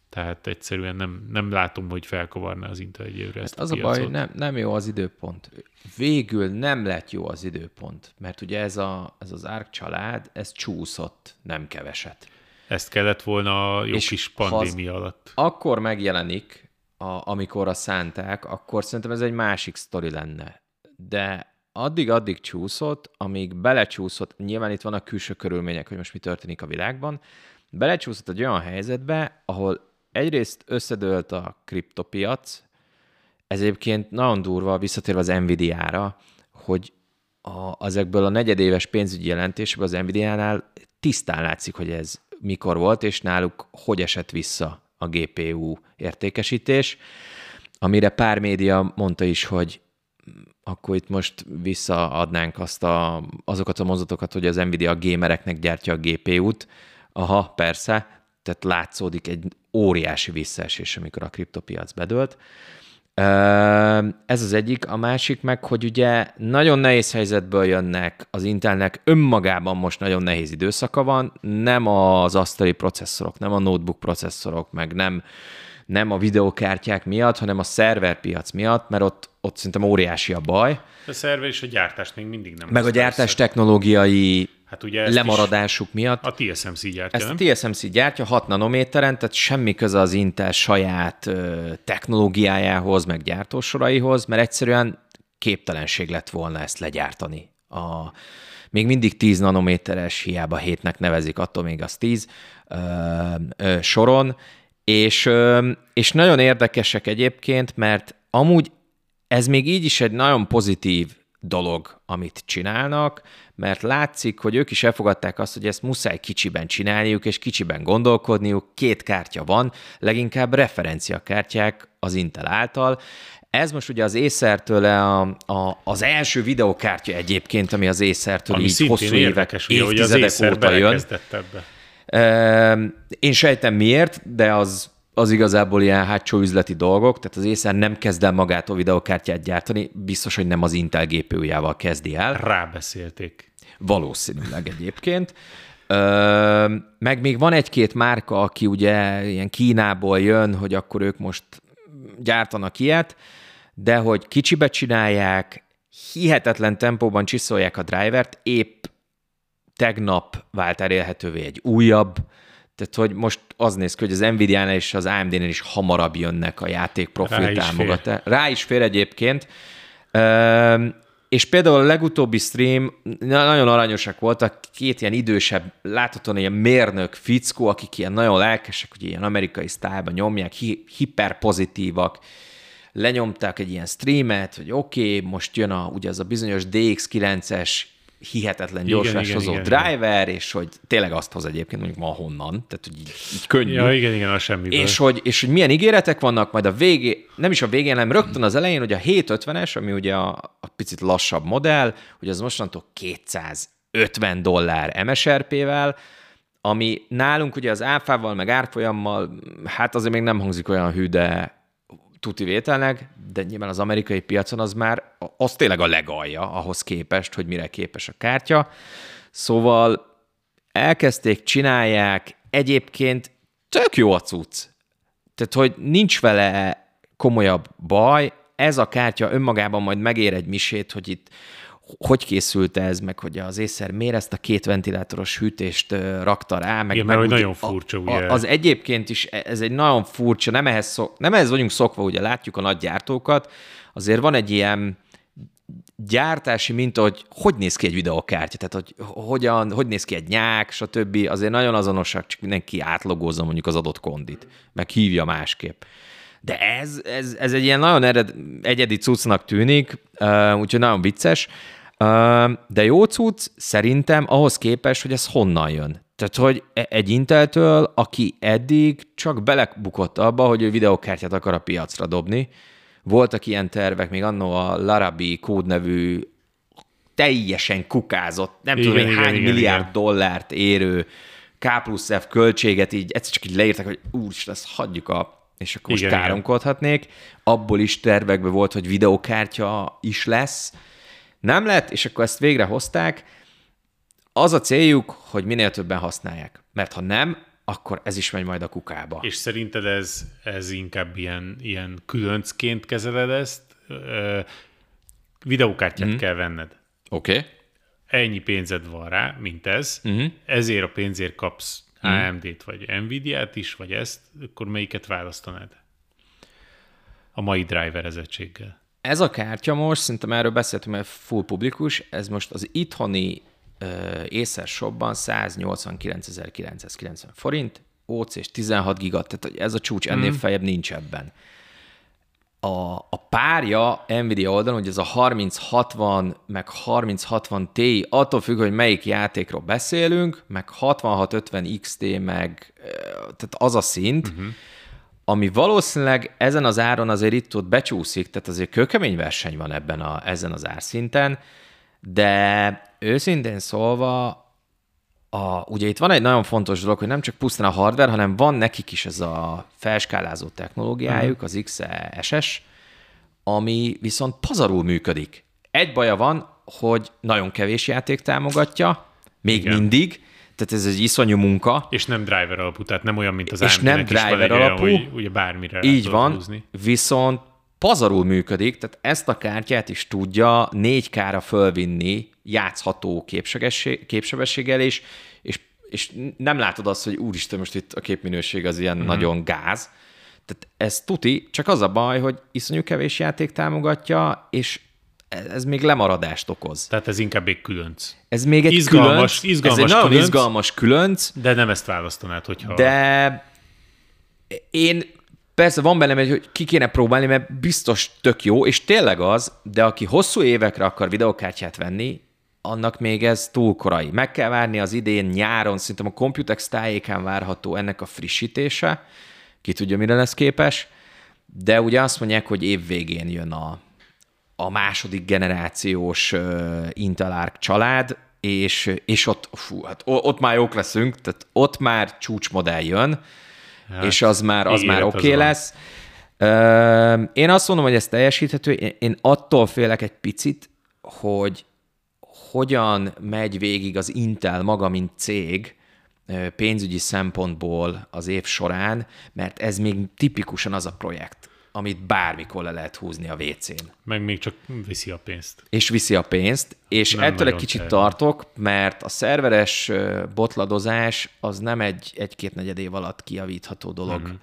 Tehát egyszerűen nem, nem látom, hogy felkavarná az Intel egyőre ezt hát az a, a baj, nem, nem jó az időpont. Végül nem lett jó az időpont, mert ugye ez, a, ez az ARK család, ez csúszott nem keveset. Ezt kellett volna a jó És kis pandémia alatt. Akkor megjelenik, a, amikor a szánták, akkor szerintem ez egy másik sztori lenne. De addig-addig csúszott, amíg belecsúszott, nyilván itt vannak külső körülmények, hogy most mi történik a világban, belecsúszott egy olyan helyzetbe, ahol egyrészt összedőlt a kriptopiac, ez egyébként nagyon durva, visszatérve az Nvidia-ra, hogy a, ezekből a negyedéves pénzügyi jelentésből az Nvidia-nál tisztán látszik, hogy ez mikor volt, és náluk hogy esett vissza a GPU értékesítés, amire pár média mondta is, hogy akkor itt most visszaadnánk azt a, azokat a mozatokat, hogy az Nvidia a gamereknek gyártja a GPU-t. Aha, persze, tehát látszódik egy óriási visszaesés, amikor a kriptopiac bedőlt. Ez az egyik. A másik meg, hogy ugye nagyon nehéz helyzetből jönnek, az Intelnek önmagában most nagyon nehéz időszaka van, nem az asztali processzorok, nem a notebook processzorok, meg nem, nem a videokártyák miatt, hanem a szerverpiac miatt, mert ott, ott szerintem óriási a baj. A szerver és a gyártás még mindig nem. Meg a gyártás technológiai Hát ugye lemaradásuk miatt. A TSMC gyártja, Ezt nem? a TSMC gyártja 6 nanométeren, tehát semmi köze az Intel saját ö, technológiájához, meg gyártósoraihoz, mert egyszerűen képtelenség lett volna ezt legyártani. A, még mindig 10 nanométeres, hiába hétnek nevezik, attól még az 10 ö, ö, soron, és, ö, és nagyon érdekesek egyébként, mert amúgy ez még így is egy nagyon pozitív dolog, amit csinálnak, mert látszik, hogy ők is elfogadták azt, hogy ezt muszáj kicsiben csinálniuk, és kicsiben gondolkodniuk, két kártya van, leginkább referenciakártyák az Intel által. Ez most ugye az Acer-től a, a, az első videokártya egyébként, ami az Acer-től ami így hosszú évek, ugye, évtizedek hogy az óta jön. Ebbe. Én sejtem miért, de az az igazából ilyen hátsó üzleti dolgok, tehát az Acer nem kezd el magától videokártyát gyártani, biztos, hogy nem az Intel GPU-jával kezdi el. Rábeszélték. Valószínűleg egyébként. Ö, meg még van egy-két márka, aki ugye ilyen Kínából jön, hogy akkor ők most gyártanak ilyet, de hogy kicsibe csinálják, hihetetlen tempóban csiszolják a drivert, épp tegnap vált elérhetővé egy újabb, tehát, hogy most az néz ki, hogy az Nvidia-nál és az AMD-nél is hamarabb jönnek a játék profil támogatás. Rá is fér egyébként. És például a legutóbbi stream nagyon aranyosak voltak, két ilyen idősebb, láthatóan ilyen mérnök fickó, akik ilyen nagyon lelkesek, hogy ilyen amerikai sztájban nyomják, hi- hiperpozitívak, lenyomták egy ilyen streamet, hogy oké, okay, most jön a, ugye az a bizonyos DX9-es hihetetlen gyorsáshozó driver, igen. és hogy tényleg azt hoz egyébként mondjuk ma honnan, tehát hogy így, így könnyű. Ja, igen, igen, a semmiből. És hogy, és hogy milyen ígéretek vannak, majd a végé, nem is a végén, hanem rögtön az elején, hogy a 750-es, ami ugye a, a picit lassabb modell, hogy az mostantól 250 dollár MSRP-vel, ami nálunk ugye az áfával, meg árfolyammal, hát azért még nem hangzik olyan hű, de tuti vételnek, de nyilván az amerikai piacon az már, az tényleg a legalja ahhoz képest, hogy mire képes a kártya. Szóval elkezdték, csinálják, egyébként tök jó a cucc. Tehát, hogy nincs vele komolyabb baj, ez a kártya önmagában majd megér egy misét, hogy itt hogy készült ez, meg hogy az észer miért ezt a két ventilátoros hűtést rakta rá. Meg, Igen, meg mert nagyon furcsa, a, ugye. Az egyébként is, e, ez egy nagyon furcsa, nem ehhez, szok, nem ehhez vagyunk szokva, ugye látjuk a nagy gyártókat, azért van egy ilyen gyártási minta, hogy hogy néz ki egy videokártya, tehát hogy hogyan, hogy néz ki egy nyák, stb. Azért nagyon azonosak, csak mindenki átlogózza mondjuk az adott kondit, meg hívja másképp. De ez, ez, ez egy ilyen nagyon ered, egyedi cuccnak tűnik, úgyhogy nagyon vicces. De jó cucc szerintem ahhoz képest, hogy ez honnan jön. Tehát, hogy e- egy Inteltől, aki eddig csak belebukott abba, hogy ő videokártyát akar a piacra dobni, voltak ilyen tervek, még annó a Larabi kódnevű teljesen kukázott, nem igen, tudom, igen, hány igen, milliárd igen. dollárt érő K plusz F költséget így egyszer csak így leírtak, hogy úristen, ezt hagyjuk a és akkor most igen, káromkodhatnék. Abból is tervekben volt, hogy videokártya is lesz. Nem lett, és akkor ezt végre hozták. Az a céljuk, hogy minél többen használják. Mert ha nem, akkor ez is megy majd a kukába. És szerinted ez, ez inkább ilyen, ilyen különcként kezeled ezt? videokártyát mm. kell venned. Oké. Okay. Ennyi pénzed van rá, mint ez. Mm. Ezért a pénzért kapsz mm. AMD-t, vagy Nvidia-t is, vagy ezt, akkor melyiket választanád? A mai driverezettséggel. Ez a kártya most, szerintem erről beszéltünk, mert full publikus, ez most az itthoni Acer shopban 189.990 forint, OC és 16 giga, tehát ez a csúcs, ennél mm. feljebb nincs ebben. A, a párja Nvidia oldalon, hogy ez a 3060 meg 3060 Ti, attól függ, hogy melyik játékról beszélünk, meg 6650 XT, meg tehát az a szint, uh-huh. Ami valószínűleg ezen az áron azért itt ott becsúszik, tehát azért kőkemény verseny van ebben a, ezen az árszinten, de őszintén szólva, a, ugye itt van egy nagyon fontos dolog, hogy nem csak pusztán a hardware, hanem van nekik is ez a felskálázó technológiájuk, az XSS, ami viszont pazarul működik. Egy baja van, hogy nagyon kevés játék támogatja, még Igen. mindig, tehát ez egy iszonyú munka. És nem driver alapú, tehát nem olyan, mint az És nem driver alapú. Olyan, hogy ugye bármire Így van, húzni. viszont pazarul működik, tehát ezt a kártyát is tudja 4K-ra fölvinni játszható képsebességgel, és, és, és nem látod azt, hogy úristen, most itt a képminőség az ilyen mm. nagyon gáz. Tehát ez tuti, csak az a baj, hogy iszonyú kevés játék támogatja, és ez még lemaradást okoz. Tehát ez inkább egy különc. Ez még egy izgalmas, különc. Izgalmas ez egy különc, nagyon izgalmas különc. De nem ezt választanád, hogyha... De én Persze van bennem egy, hogy ki kéne próbálni, mert biztos tök jó, és tényleg az, de aki hosszú évekre akar videokártyát venni, annak még ez túl korai. Meg kell várni az idén nyáron, szerintem a Computex tájékán várható ennek a frissítése, ki tudja, mire lesz képes, de ugye azt mondják, hogy év végén jön a, a második generációs Intel Arc család, és, és ott, fú, hát ott már jók leszünk, tehát ott már csúcsmodell jön, hát, és az már, az már oké okay lesz. Én azt mondom, hogy ez teljesíthető, én attól félek egy picit, hogy hogyan megy végig az Intel maga, mint cég, pénzügyi szempontból az év során, mert ez még tipikusan az a projekt, amit bármikor le lehet húzni a WC-n. Meg még csak viszi a pénzt. És viszi a pénzt, és nem ettől egy kicsit terve. tartok, mert a szerveres botladozás az nem egy egy-két negyed év alatt kiavítható dolog. Uh-huh.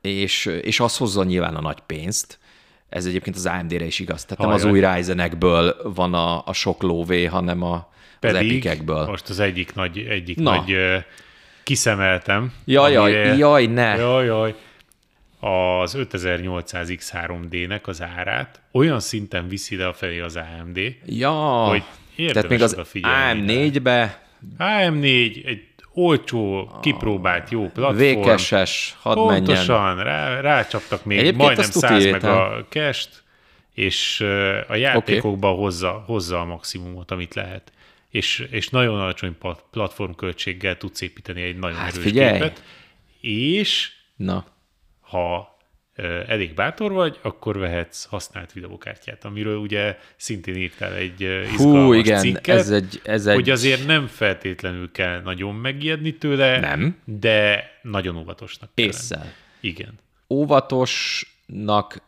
És, és az hozza nyilván a nagy pénzt, ez egyébként az AMD-re is igaz. Tehát Hajaj. nem az új Ryzenekből van a, a sok lóvé, hanem a, Pedig az epikekből. most az egyik nagy, egyik Na. nagy kiszemeltem. Jaj, jaj, jaj, ne. Jaj, jaj. Az 5800 X3D-nek az árát olyan szinten viszi le a felé az AMD, ja. hogy Tehát még az AM4-be... AM4, egy olcsó, kipróbált jó platform. Vékeses, hadd Pontosan, rá, rácsaptak még Egyébként majdnem 100 meg a kest, és a játékokba okay. hozza, hozza a maximumot, amit lehet. És, és nagyon alacsony platformköltséggel tudsz építeni egy nagyon hát erős figyelj. képet. És Na. Ha elég bátor vagy, akkor vehetsz használt videókártyát, amiről ugye szintén írtál egy izgalmas Hú, igen, cikket, ez egy, ez egy... hogy azért nem feltétlenül kell nagyon megijedni tőle, nem. de nagyon óvatosnak kell. Igen. Óvatosnak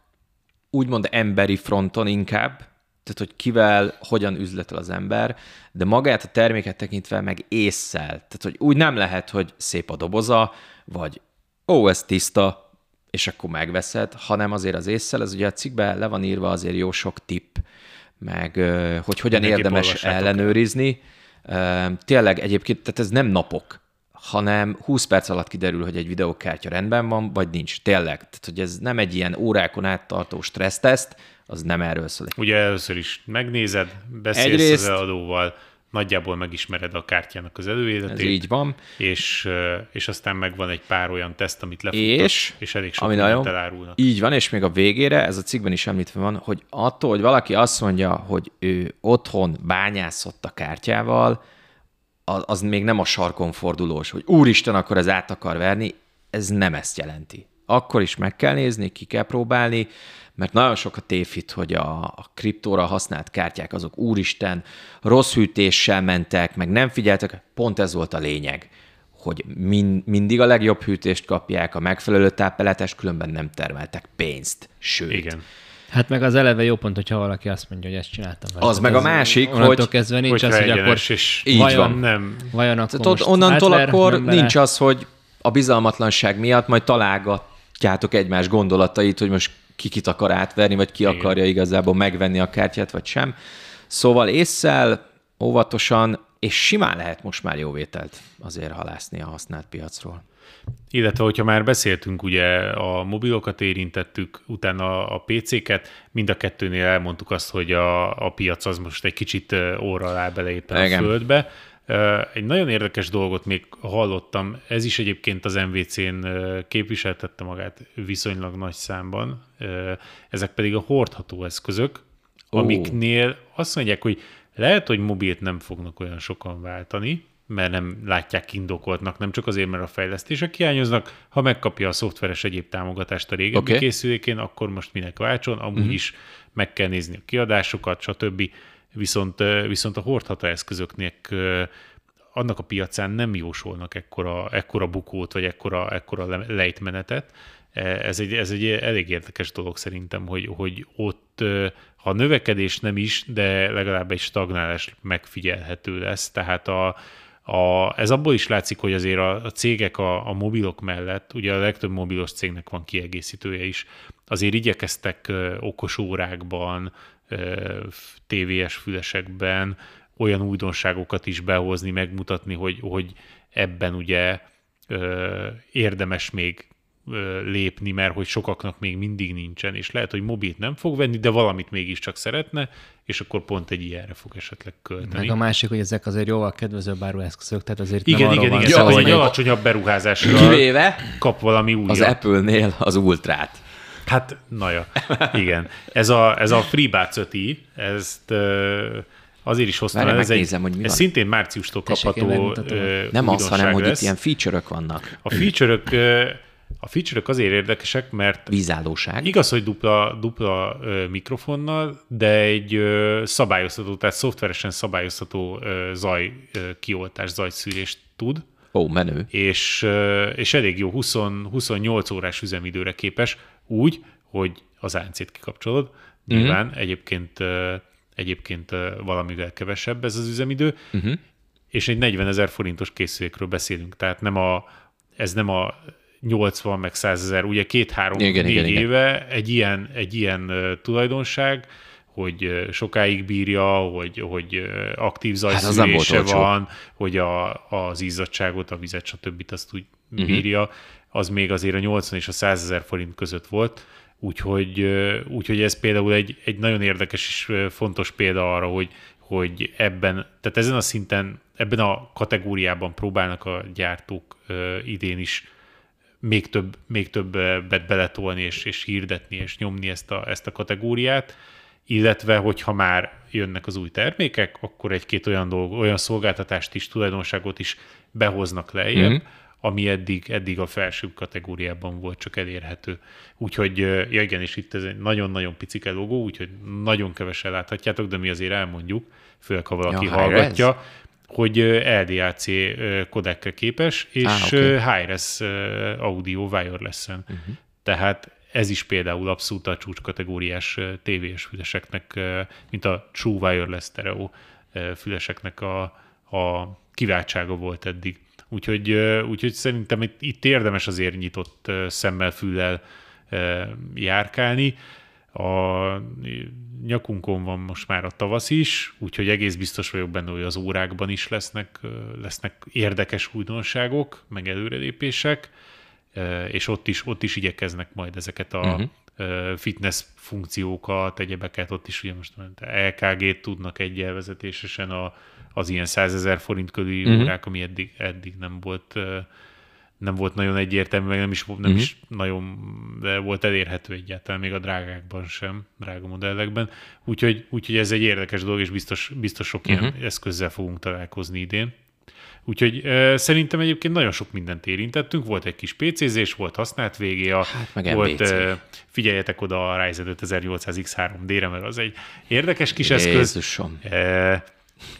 úgymond emberi fronton inkább, tehát hogy kivel, hogyan üzletel az ember, de magát a terméket tekintve meg észszel. Tehát, hogy úgy nem lehet, hogy szép a doboza, vagy ó, ez tiszta, és akkor megveszed, hanem azért az észszel, ez ugye a cikkben le van írva azért jó sok tipp, meg hogy hogyan Mindenki érdemes ellenőrizni. El. Tényleg egyébként, tehát ez nem napok, hanem 20 perc alatt kiderül, hogy egy videókártya rendben van, vagy nincs. Tényleg. Tehát, hogy ez nem egy ilyen órákon át tartó stresszteszt, az nem erről szól. Ugye először is megnézed, beszélsz Egyrészt, az eladóval, nagyjából megismered a kártyának az előéletét. Ez így van. És, és aztán megvan egy pár olyan teszt, amit lefutott, és, és elég sok ami nagyon, elárulnak. Így van, és még a végére, ez a cikkben is említve van, hogy attól, hogy valaki azt mondja, hogy ő otthon bányászott a kártyával, az, az még nem a sarkon fordulós, hogy úristen, akkor ez át akar verni, ez nem ezt jelenti. Akkor is meg kell nézni, ki kell próbálni, mert nagyon sok a tévhit, hogy a, a kriptóra használt kártyák azok úristen, rossz hűtéssel mentek, meg nem figyeltek, pont ez volt a lényeg, hogy min, mindig a legjobb hűtést kapják, a megfelelő tápeletes, különben nem termeltek pénzt, sőt. Igen. Hát meg az eleve jó pont, hogyha valaki azt mondja, hogy ezt csináltam. Az meg a másik, hogy... kezdve nincs az, hogy akkor és így vajon, van. Nem. vajon akkor most Onnantól átver, akkor nincs az, hogy a bizalmatlanság miatt majd találgatjátok egymás gondolatait, hogy most ki kit akar átverni, vagy ki Igen. akarja igazából megvenni a kártyát, vagy sem. Szóval észszel, óvatosan, és simán lehet most már jóvételt azért halászni a használt piacról. Illetve, hogyha már beszéltünk, ugye a mobilokat érintettük, utána a PC-ket, mind a kettőnél elmondtuk azt, hogy a, a piac az most egy kicsit óra alá beleéppen a földbe. Egy nagyon érdekes dolgot még hallottam, ez is egyébként az MVC-n képviseltette magát viszonylag nagy számban, ezek pedig a hordható eszközök, oh. amiknél azt mondják, hogy lehet, hogy mobilt nem fognak olyan sokan váltani, mert nem látják indokoltnak, nem csak azért, mert a fejlesztések hiányoznak, ha megkapja a szoftveres egyéb támogatást a régebbi okay. készülékén, akkor most minek váltson, amúgy uh-huh. is meg kell nézni a kiadásokat, stb. Viszont, viszont a hordható eszközöknek annak a piacán nem jósolnak ekkora, ekkora bukót, vagy ekkora, ekkora lejtmenetet. E, ez egy, ez egy elég érdekes dolog szerintem, hogy, hogy ott, ha növekedés nem is, de legalább egy stagnálás megfigyelhető lesz. Tehát a, a, ez abból is látszik, hogy azért a, a cégek a, a mobilok mellett, ugye a legtöbb mobilos cégnek van kiegészítője is, azért igyekeztek okos órákban, tévés fülesekben olyan újdonságokat is behozni, megmutatni, hogy, hogy ebben ugye érdemes még lépni, mert hogy sokaknak még mindig nincsen, és lehet, hogy mobilt nem fog venni, de valamit mégiscsak szeretne, és akkor pont egy ilyenre fog esetleg költeni. Meg a másik, hogy ezek azért jóval kedvezőbb árueszközök, tehát azért igen, nem igen, igen, szóval, egy alacsonyabb beruházásra Kivéve kap valami újat. Az Apple-nél az ultrát. Hát, na ja, igen. Ez a, ez a FreeBuds 5 ezt azért is hoztam. Várj, ez, egy, hogy mi ez szintén márciustól kapható Nem az, hanem hogy itt ilyen feature-ök vannak. A feature-ök a feature azért érdekesek, mert vízállóság. Igaz, hogy dupla, dupla mikrofonnal, de egy szabályozható, tehát szoftveresen szabályozható zaj kioltás, zajszűrést tud. Ó, menő. És, és elég jó, 20, 28 órás üzemidőre képes, úgy, hogy az ANC-t kikapcsolod. Mhm. Nyilván mm-hmm. egyébként, egyébként valamivel kevesebb ez az üzemidő, mm-hmm. és egy 40 ezer forintos készülékről beszélünk, tehát nem a, ez nem a 80 meg 100 ezer, ugye két-három, négy igen, éve igen. egy ilyen, egy ilyen tulajdonság, hogy sokáig bírja, hogy, hogy aktív zajszűrése hát van, hogy a, az izzadságot, a vizet, stb. azt úgy uh-huh. bírja, az még azért a 80 és a 100 ezer forint között volt, úgyhogy, úgyhogy ez például egy, egy nagyon érdekes és fontos példa arra, hogy, hogy ebben, tehát ezen a szinten, ebben a kategóriában próbálnak a gyártók idén is még, több, még többet beletolni, és, és hirdetni, és nyomni ezt a, ezt a kategóriát, illetve hogyha már jönnek az új termékek, akkor egy-két olyan, dolg, olyan szolgáltatást is, tulajdonságot is behoznak lejjebb, mm-hmm. Ami eddig, eddig a felső kategóriában volt csak elérhető. Úgyhogy, ja igen, és itt ez egy nagyon-nagyon picike logó, úgyhogy nagyon kevesen láthatjátok, de mi azért elmondjuk, főleg ha valaki ja, hallgatja, hogy LDAC kodekre képes, és ah, okay. Hi-Res audio wireless-en. Uh-huh. Tehát ez is például abszolút a csúcskategóriás tévés füleseknek, mint a True Wireless Stereo füleseknek a, a kiváltsága volt eddig. Úgyhogy, úgyhogy szerintem itt, itt érdemes azért nyitott szemmel, füllel járkálni. a nyakunkon van most már a tavasz is, úgyhogy egész biztos vagyok benne, hogy az órákban is lesznek, lesznek érdekes újdonságok, meg előrelépések, és ott is, ott is igyekeznek majd ezeket a uh-huh. fitness funkciókat, egyebeket, ott is ugye most LKG-t tudnak egyelvezetésesen a, az ilyen 100 ezer forint körüli uh-huh. órák, ami eddig, eddig nem volt nem volt nagyon egyértelmű, meg nem is, nem uh-huh. is nagyon de volt elérhető egyáltalán, még a drágákban sem, drága modellekben. Úgyhogy, úgyhogy ez egy érdekes dolog, és biztos, biztos sok uh-huh. ilyen mhm. eszközzel fogunk találkozni idén. Úgyhogy e, szerintem egyébként nagyon sok mindent érintettünk. Volt egy kis PC-zés, volt használt VGA, hát, meg volt, e, figyeljetek oda a Ryzen 5800 X3D-re, mert az egy érdekes kis Jézusom. eszköz. E,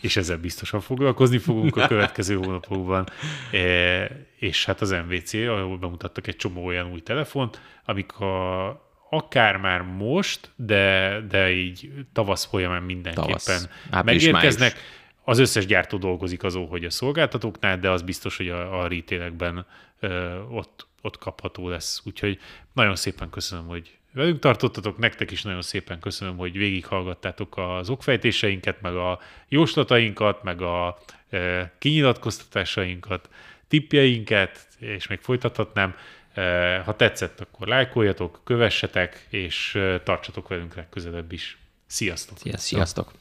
és ezzel biztosan foglalkozni fogunk a következő hónapokban. E, és hát az MVC, ahol bemutattak egy csomó olyan új telefont, amik a, akár már most, de, de így tavasz folyamán mindenképpen tavasz. megérkeznek. Május. Az összes gyártó dolgozik azon, hogy a szolgáltatóknál, de az biztos, hogy a, a retailekben ö, ott, ott kapható lesz. Úgyhogy nagyon szépen köszönöm, hogy velünk tartottatok, nektek is nagyon szépen köszönöm, hogy végighallgattátok az okfejtéseinket, meg a jóslatainkat, meg a e, kinyilatkoztatásainkat, tippjeinket, és még folytathatnám. E, ha tetszett, akkor lájkoljatok, kövessetek, és e, tartsatok velünk legközelebb is. Sziasztok! Sziasztok!